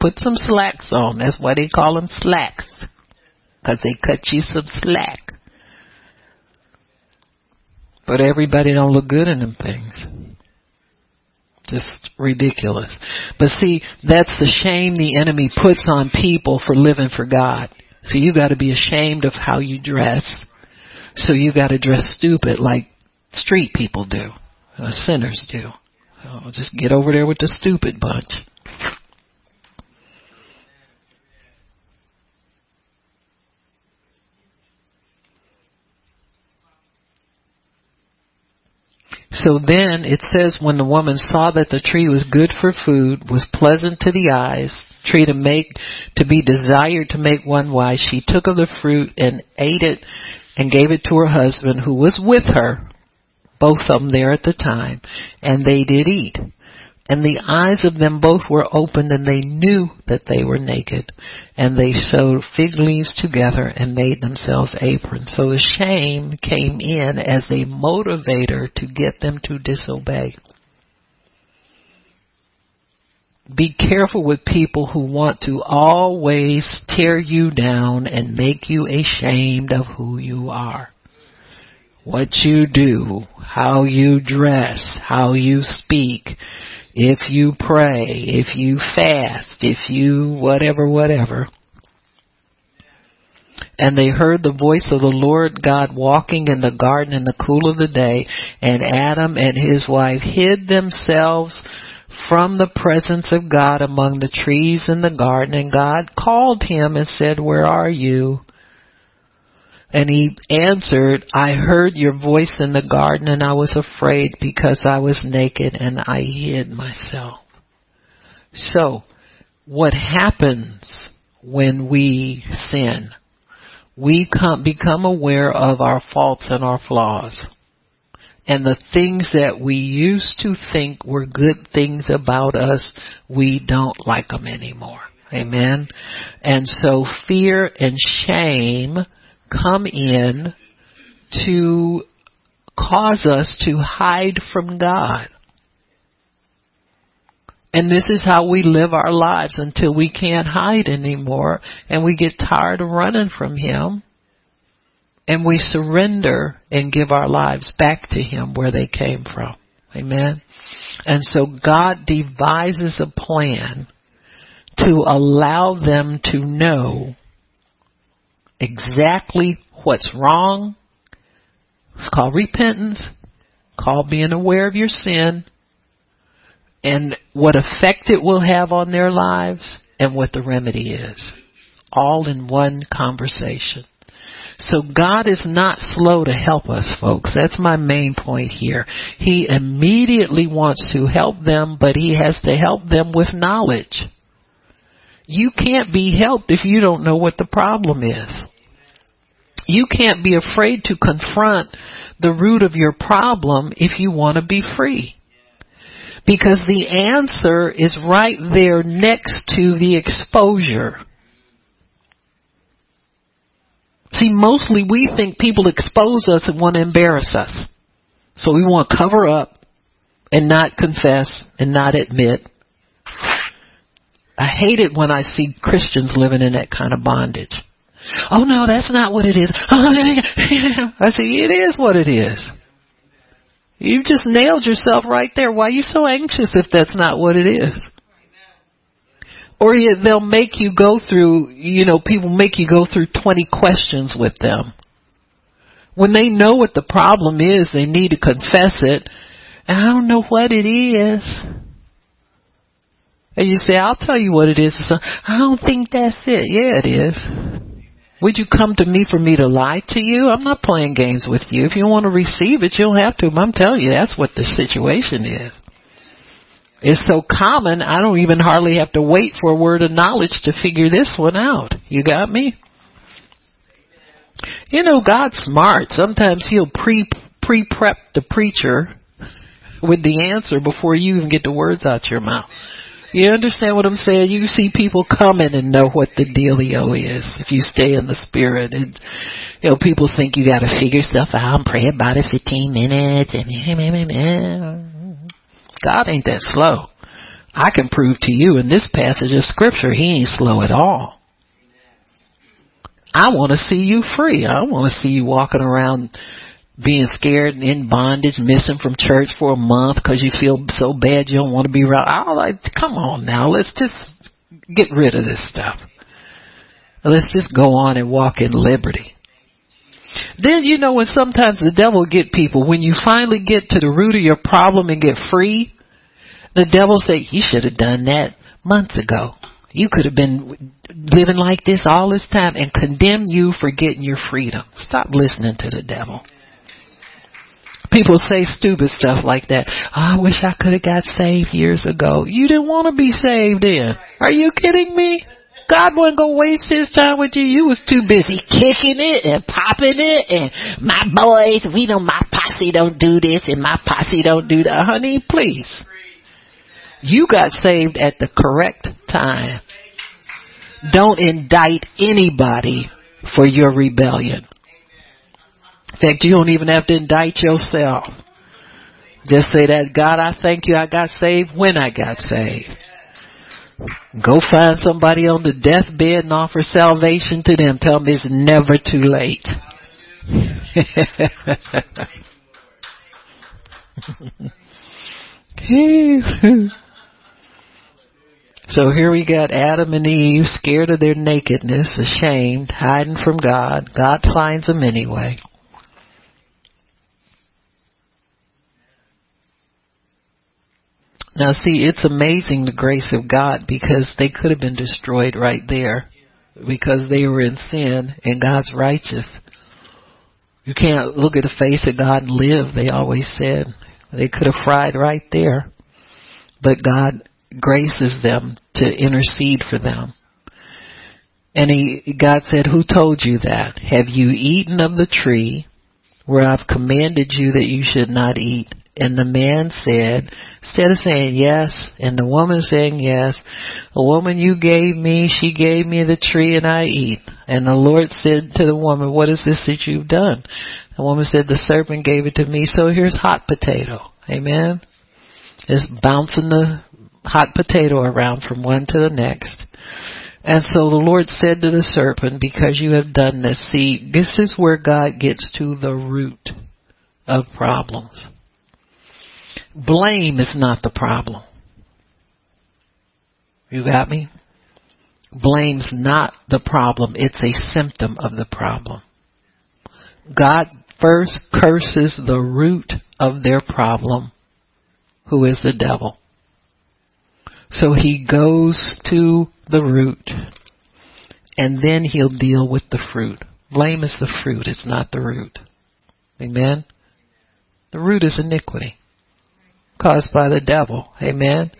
Put some slacks on. That's why they call them slacks. Cause they cut you some slack. But everybody don't look good in them things. Just ridiculous. But see, that's the shame the enemy puts on people for living for God. So you gotta be ashamed of how you dress. So you gotta dress stupid like street people do. Uh, sinners do. Oh, just get over there with the stupid bunch. So then it says when the woman saw that the tree was good for food, was pleasant to the eyes, tree to make, to be desired to make one wise, she took of the fruit and ate it and gave it to her husband who was with her both of them there at the time, and they did eat. And the eyes of them both were opened, and they knew that they were naked. And they sewed fig leaves together and made themselves aprons. So the shame came in as a motivator to get them to disobey. Be careful with people who want to always tear you down and make you ashamed of who you are what you do, how you dress, how you speak, if you pray, if you fast, if you whatever, whatever. And they heard the voice of the Lord God walking in the garden in the cool of the day, and Adam and his wife hid themselves from the presence of God among the trees in the garden, and God called him and said, Where are you? And he answered, I heard your voice in the garden and I was afraid because I was naked and I hid myself. So, what happens when we sin? We come, become aware of our faults and our flaws. And the things that we used to think were good things about us, we don't like them anymore. Amen. And so fear and shame come in to cause us to hide from God. And this is how we live our lives until we can't hide anymore and we get tired of running from Him and we surrender and give our lives back to Him where they came from. Amen. And so God devises a plan to allow them to know exactly what's wrong. It's called repentance, called being aware of your sin, and what effect it will have on their lives, and what the remedy is. All in one conversation. So God is not slow to help us, folks. That's my main point here. He immediately wants to help them, but He has to help them with knowledge. You can't be helped if you don't know what the problem is. You can't be afraid to confront the root of your problem if you want to be free. Because the answer is right there next to the exposure. See, mostly we think people expose us and want to embarrass us. So we want to cover up and not confess and not admit I hate it when I see Christians living in that kind of bondage. Oh no, that's not what it is. I say it is what it is. You've just nailed yourself right there. Why are you so anxious if that's not what it is? Or they'll make you go through, you know, people make you go through 20 questions with them. When they know what the problem is, they need to confess it. I don't know what it is. And you say, I'll tell you what it is. So, I don't think that's it. Yeah, it is. Would you come to me for me to lie to you? I'm not playing games with you. If you want to receive it, you don't have to. But I'm telling you, that's what the situation is. It's so common, I don't even hardly have to wait for a word of knowledge to figure this one out. You got me? You know, God's smart. Sometimes He'll pre pre prep the preacher with the answer before you even get the words out your mouth. You understand what I'm saying? You see people coming and know what the dealio is if you stay in the spirit. And you know, people think you got to figure stuff out and pray about it 15 minutes. And God ain't that slow. I can prove to you in this passage of scripture, He ain't slow at all. I want to see you free. I want to see you walking around being scared and in bondage, missing from church for a month because you feel so bad you don't want to be around. I like, come on now, let's just get rid of this stuff. Let's just go on and walk in liberty. Then you know when sometimes the devil get people when you finally get to the root of your problem and get free, the devil say you should have done that months ago. You could have been living like this all this time and condemn you for getting your freedom. Stop listening to the devil. People say stupid stuff like that. Oh, I wish I could have got saved years ago. You didn't want to be saved then. Are you kidding me? God wasn't gonna waste his time with you. You was too busy kicking it and popping it and my boys, we know my posse don't do this and my posse don't do that. Honey, please. You got saved at the correct time. Don't indict anybody for your rebellion. In fact, you don't even have to indict yourself. Just say that, God, I thank you I got saved when I got saved. Go find somebody on the deathbed and offer salvation to them. Tell them it's never too late. so here we got Adam and Eve scared of their nakedness, ashamed, hiding from God. God finds them anyway. Now see, it's amazing the grace of God because they could have been destroyed right there because they were in sin and God's righteous. You can't look at the face of God and live, they always said. They could have fried right there. But God graces them to intercede for them. And he, God said, who told you that? Have you eaten of the tree where I've commanded you that you should not eat? And the man said, instead of saying yes, and the woman saying yes, the woman you gave me, she gave me the tree and I eat. And the Lord said to the woman, what is this that you've done? The woman said, the serpent gave it to me, so here's hot potato. Amen? It's bouncing the hot potato around from one to the next. And so the Lord said to the serpent, because you have done this, see, this is where God gets to the root of problems. Blame is not the problem. You got me? Blame's not the problem. It's a symptom of the problem. God first curses the root of their problem, who is the devil. So he goes to the root and then he'll deal with the fruit. Blame is the fruit, it's not the root. Amen? The root is iniquity caused by the devil. Amen.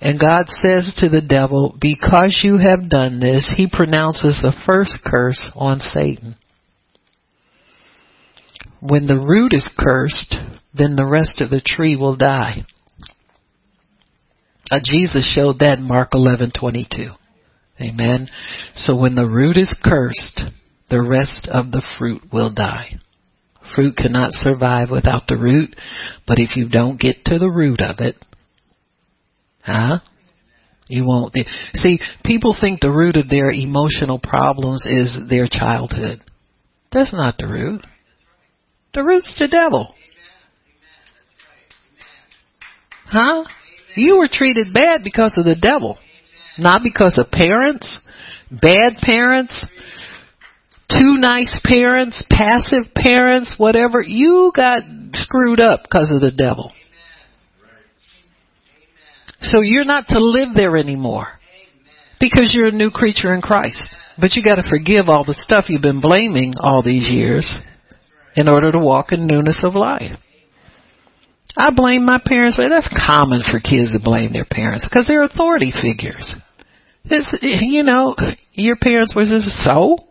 And God says to the devil, because you have done this, he pronounces the first curse on Satan. When the root is cursed, then the rest of the tree will die. Uh, Jesus showed that in Mark 11:22. Amen. So when the root is cursed, the rest of the fruit will die. Fruit cannot survive without the root, but if you don't get to the root of it, huh? You won't. See, people think the root of their emotional problems is their childhood. That's not the root. The root's the devil. Huh? You were treated bad because of the devil. Not because of parents, bad parents, too nice parents, passive parents, whatever. You got screwed up because of the devil. So you're not to live there anymore. Because you're a new creature in Christ. But you gotta forgive all the stuff you've been blaming all these years in order to walk in newness of life. I blame my parents. That's common for kids to blame their parents because they're authority figures. It's, you know, your parents were just so?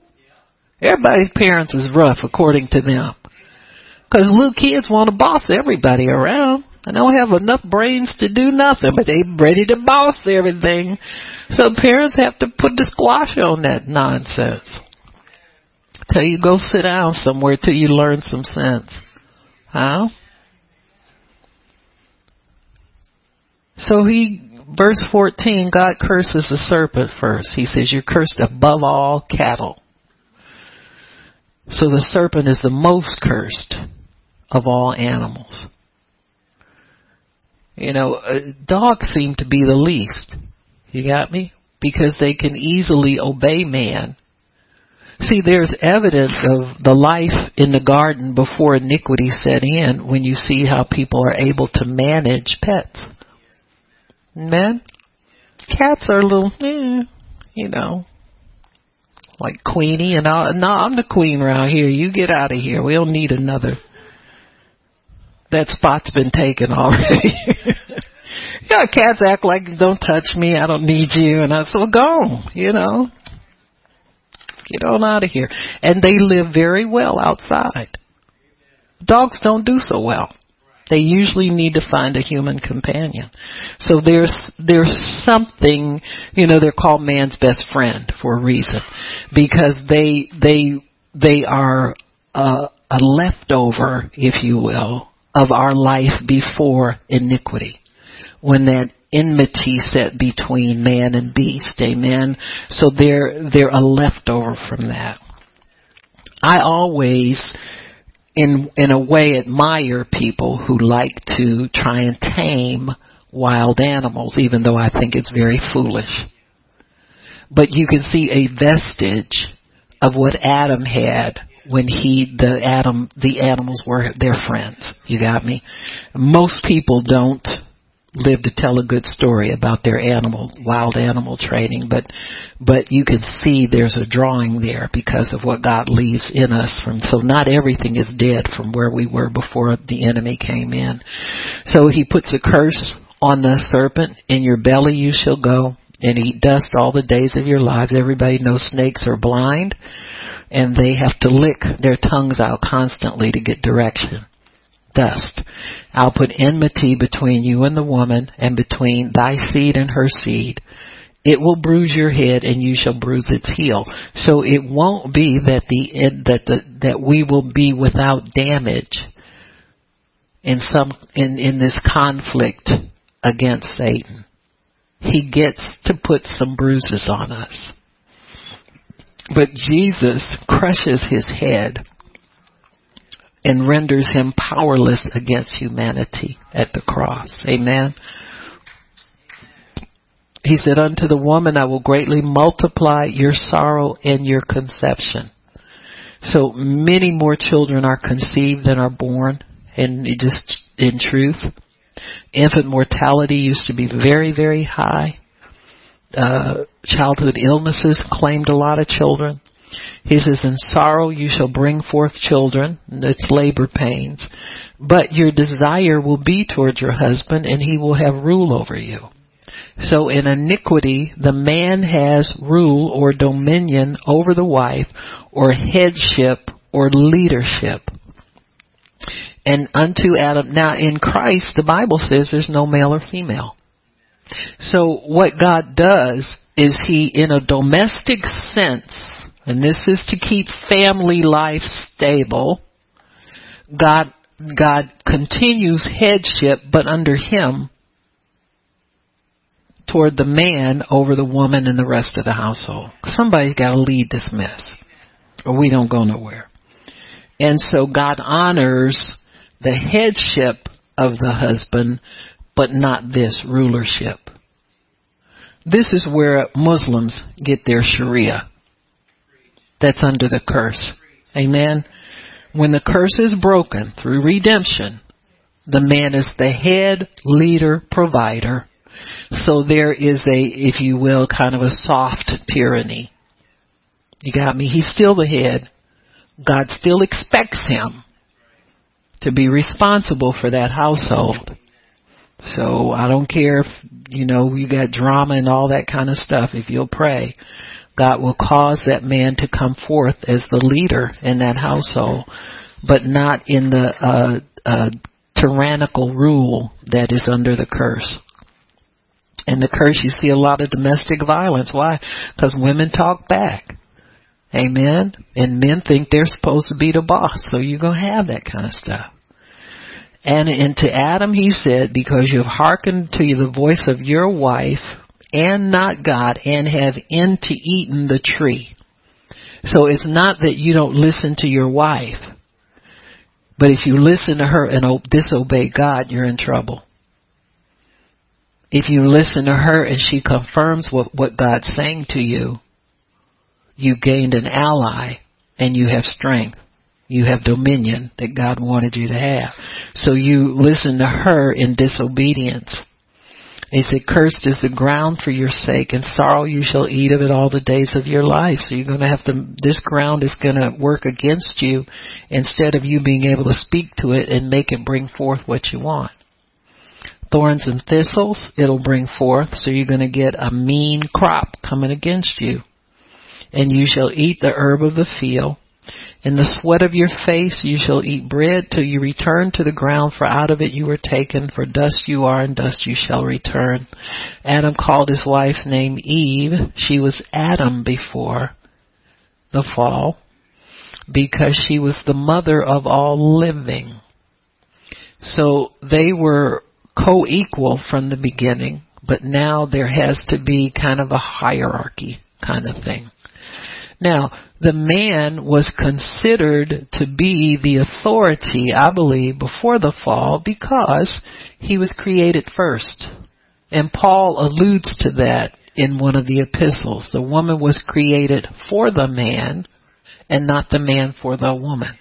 Everybody's parents is rough according to them. Cause little kids want to boss everybody around. And don't have enough brains to do nothing, but they ready to boss everything. So parents have to put the squash on that nonsense. Till you go sit down somewhere till you learn some sense. Huh? So he, verse 14, God curses the serpent first. He says, you're cursed above all cattle. So the serpent is the most cursed of all animals. You know, uh, dogs seem to be the least. You got me? Because they can easily obey man. See, there's evidence of the life in the garden before iniquity set in when you see how people are able to manage pets. Men, cats are a little, eh, you know, like Queenie and all. No, I'm the queen around here. You get out of here. We don't need another. That spot's been taken already. yeah, cats act like don't touch me. I don't need you. And I said, well, go. You know, get on out of here. And they live very well outside. Dogs don't do so well. They usually need to find a human companion. So there's there's something, you know, they're called man's best friend for a reason, because they they they are a, a leftover, if you will, of our life before iniquity, when that enmity set between man and beast. Amen. So they're they're a leftover from that. I always in in a way admire people who like to try and tame wild animals, even though I think it's very foolish. But you can see a vestige of what Adam had when he the Adam the animals were their friends. You got me? Most people don't live to tell a good story about their animal wild animal training but but you can see there's a drawing there because of what God leaves in us from so not everything is dead from where we were before the enemy came in. So he puts a curse on the serpent. In your belly you shall go and eat dust all the days of your lives. Everybody knows snakes are blind and they have to lick their tongues out constantly to get direction dust. I'll put enmity between you and the woman, and between thy seed and her seed. It will bruise your head, and you shall bruise its heel. So it won't be that the that the that we will be without damage in some in in this conflict against Satan. He gets to put some bruises on us. But Jesus crushes his head and renders him powerless against humanity at the cross. Amen. He said, Unto the woman I will greatly multiply your sorrow and your conception. So many more children are conceived than are born, and just in truth. Infant mortality used to be very, very high. Uh, childhood illnesses claimed a lot of children. He says, In sorrow you shall bring forth children. It's labor pains. But your desire will be toward your husband, and he will have rule over you. So in iniquity, the man has rule or dominion over the wife, or headship or leadership. And unto Adam, now in Christ, the Bible says there's no male or female. So what God does is He, in a domestic sense, and this is to keep family life stable. God, God continues headship, but under Him toward the man over the woman and the rest of the household. Somebody's got to lead this mess, or we don't go nowhere. And so God honors the headship of the husband but not this rulership. This is where Muslims get their Sharia. That's under the curse. Amen. When the curse is broken through redemption, the man is the head leader provider. So there is a, if you will, kind of a soft tyranny. You got me? He's still the head. God still expects him to be responsible for that household. So I don't care if, you know, you got drama and all that kind of stuff. If you'll pray, God will cause that man to come forth as the leader in that household, but not in the, uh, uh, tyrannical rule that is under the curse. And the curse, you see a lot of domestic violence. Why? Because women talk back. Amen. And men think they're supposed to be the boss, so you're to have that kind of stuff. And, and to Adam he said, because you have hearkened to the voice of your wife and not God and have into eaten the tree. So it's not that you don't listen to your wife, but if you listen to her and disobey God, you're in trouble. If you listen to her and she confirms what, what God's saying to you, you gained an ally and you have strength. You have dominion that God wanted you to have. So you listen to her in disobedience. He said, cursed is the ground for your sake and sorrow you shall eat of it all the days of your life. So you're going to have to, this ground is going to work against you instead of you being able to speak to it and make it bring forth what you want. Thorns and thistles, it'll bring forth. So you're going to get a mean crop coming against you and you shall eat the herb of the field. In the sweat of your face you shall eat bread till you return to the ground, for out of it you were taken, for dust you are, and dust you shall return. Adam called his wife's name Eve. She was Adam before the fall, because she was the mother of all living. So they were co-equal from the beginning, but now there has to be kind of a hierarchy kind of thing. Now, the man was considered to be the authority, I believe, before the fall because he was created first. And Paul alludes to that in one of the epistles. The woman was created for the man and not the man for the woman.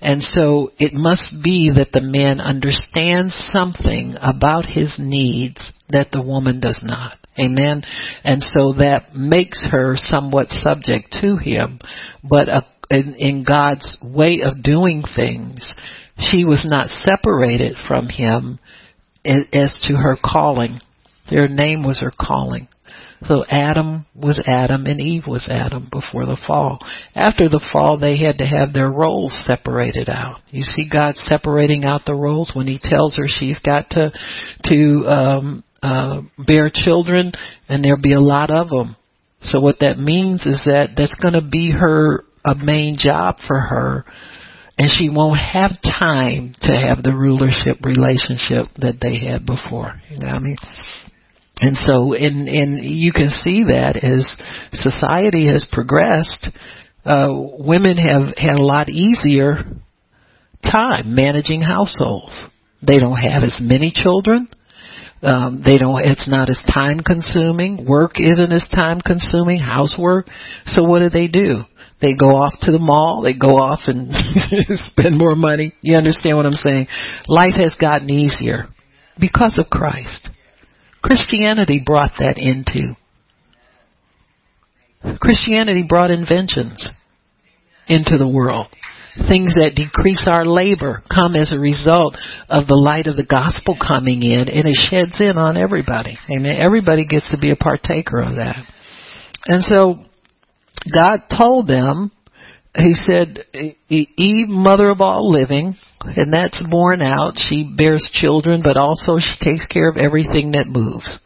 And so it must be that the man understands something about his needs that the woman does not. Amen. And so that makes her somewhat subject to him. But uh, in, in God's way of doing things, she was not separated from him as to her calling. Their name was her calling. So Adam was Adam and Eve was Adam before the fall. After the fall, they had to have their roles separated out. You see God separating out the roles when He tells her she's got to to um, uh, bear children, and there'll be a lot of them. So what that means is that that's going to be her a main job for her, and she won't have time to have the rulership relationship that they had before. You know what I mean? And so, and and you can see that as society has progressed, uh, women have had a lot easier time managing households. They don't have as many children. Um, they don't. It's not as time consuming. Work isn't as time consuming. Housework. So what do they do? They go off to the mall. They go off and spend more money. You understand what I'm saying? Life has gotten easier because of Christ. Christianity brought that into. Christianity brought inventions into the world things that decrease our labor come as a result of the light of the gospel coming in and it sheds in on everybody. Amen. Everybody gets to be a partaker of that. And so God told them, He said, Eve, mother of all living, and that's borne out. She bears children, but also she takes care of everything that moves.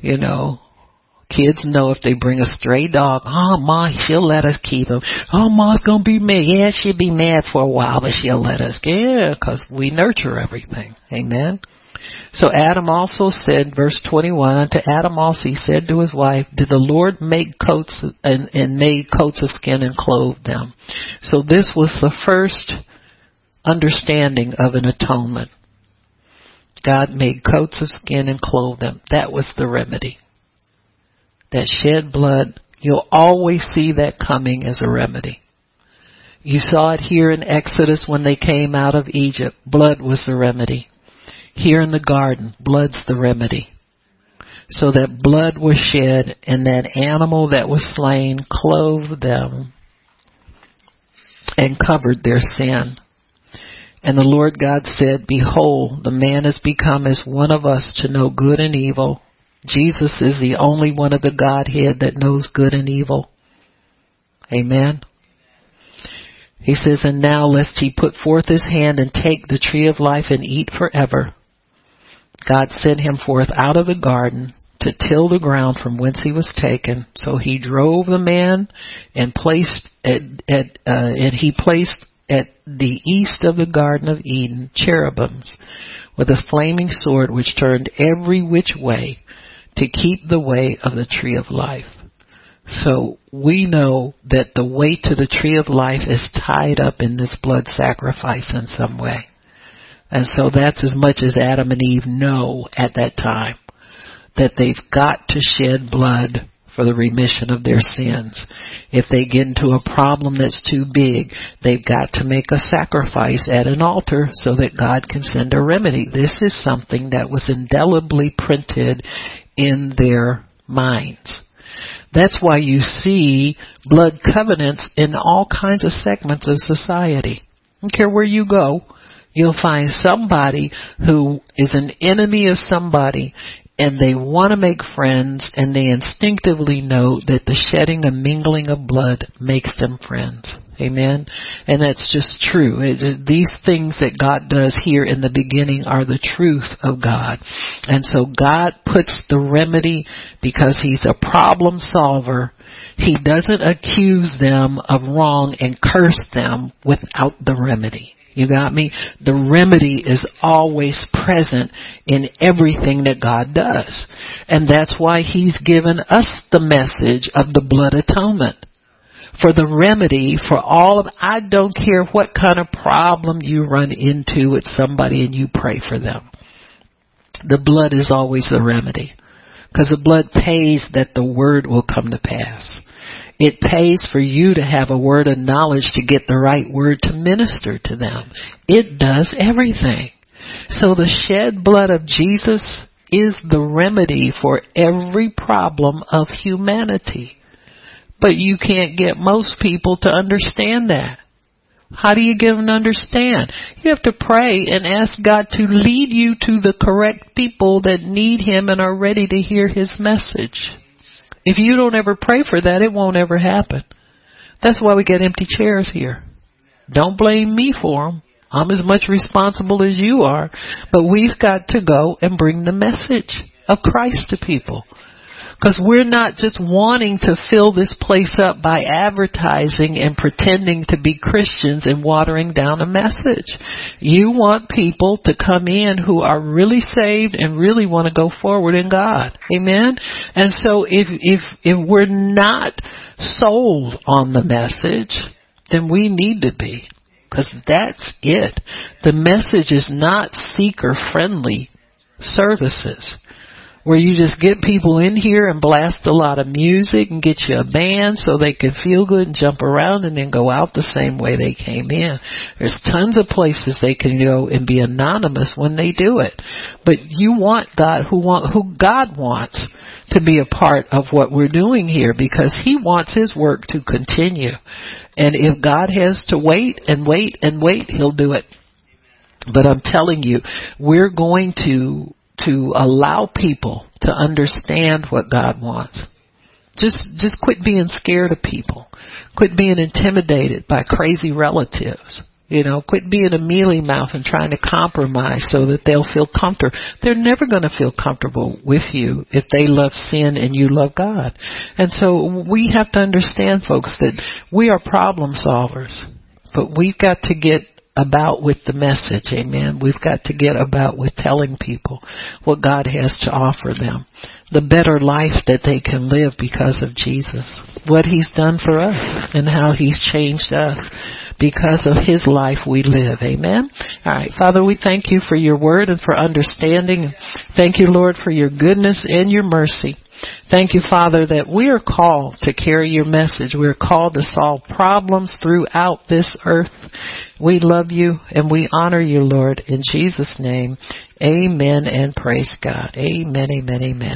You know, Kids know if they bring a stray dog, oh ma, she'll let us keep him. Oh ma's gonna be mad. Yeah, she'll be mad for a while, but she'll let us. Yeah, cause we nurture everything. Amen. So Adam also said, verse 21, to Adam also he said to his wife, did the Lord make coats and, and made coats of skin and clothe them? So this was the first understanding of an atonement. God made coats of skin and clothed them. That was the remedy. That shed blood, you'll always see that coming as a remedy. You saw it here in Exodus when they came out of Egypt. Blood was the remedy. Here in the garden, blood's the remedy. So that blood was shed and that animal that was slain clothed them and covered their sin. And the Lord God said, Behold, the man has become as one of us to know good and evil. Jesus is the only one of the Godhead that knows good and evil. Amen. He says, And now lest he put forth his hand and take the tree of life and eat forever. God sent him forth out of the garden to till the ground from whence he was taken. So he drove the man and placed at, at uh, and he placed at the east of the Garden of Eden cherubims with a flaming sword which turned every which way to keep the way of the tree of life. So we know that the way to the tree of life is tied up in this blood sacrifice in some way. And so that's as much as Adam and Eve know at that time. That they've got to shed blood for the remission of their sins. If they get into a problem that's too big, they've got to make a sacrifice at an altar so that God can send a remedy. This is something that was indelibly printed in their minds. That's why you see blood covenants in all kinds of segments of society. I don't care where you go, you'll find somebody who is an enemy of somebody and they want to make friends and they instinctively know that the shedding and mingling of blood makes them friends. Amen. And that's just true. It, these things that God does here in the beginning are the truth of God. And so God puts the remedy because He's a problem solver. He doesn't accuse them of wrong and curse them without the remedy. You got me? The remedy is always present in everything that God does. And that's why He's given us the message of the blood atonement. For the remedy for all of, I don't care what kind of problem you run into with somebody and you pray for them. The blood is always the remedy. Because the blood pays that the word will come to pass. It pays for you to have a word of knowledge to get the right word to minister to them. It does everything. So the shed blood of Jesus is the remedy for every problem of humanity. But you can't get most people to understand that. How do you get them to understand? You have to pray and ask God to lead you to the correct people that need Him and are ready to hear His message. If you don't ever pray for that, it won't ever happen. That's why we get empty chairs here. Don't blame me for them. I'm as much responsible as you are, but we've got to go and bring the message of Christ to people. Because we're not just wanting to fill this place up by advertising and pretending to be Christians and watering down a message. You want people to come in who are really saved and really want to go forward in God. Amen? And so if, if, if we're not sold on the message, then we need to be. Because that's it. The message is not seeker friendly services where you just get people in here and blast a lot of music and get you a band so they can feel good and jump around and then go out the same way they came in. There's tons of places they can go and be anonymous when they do it. But you want God who want who God wants to be a part of what we're doing here because he wants his work to continue. And if God has to wait and wait and wait, he'll do it. But I'm telling you, we're going to to allow people to understand what God wants. Just, just quit being scared of people. Quit being intimidated by crazy relatives. You know, quit being a mealy mouth and trying to compromise so that they'll feel comfortable. They're never going to feel comfortable with you if they love sin and you love God. And so we have to understand, folks, that we are problem solvers. But we've got to get about with the message. Amen. We've got to get about with telling people what God has to offer them. The better life that they can live because of Jesus. What He's done for us and how He's changed us. because of his life we live. Amen. All right. Father, we thank you for your word and for understanding. Thank you, Lord, for your goodness and your mercy. Thank you, Father, that we are called to carry your message. We are called to solve problems throughout this earth. We love you and we honor you, Lord. In Jesus' name, amen and praise God. Amen, amen, amen.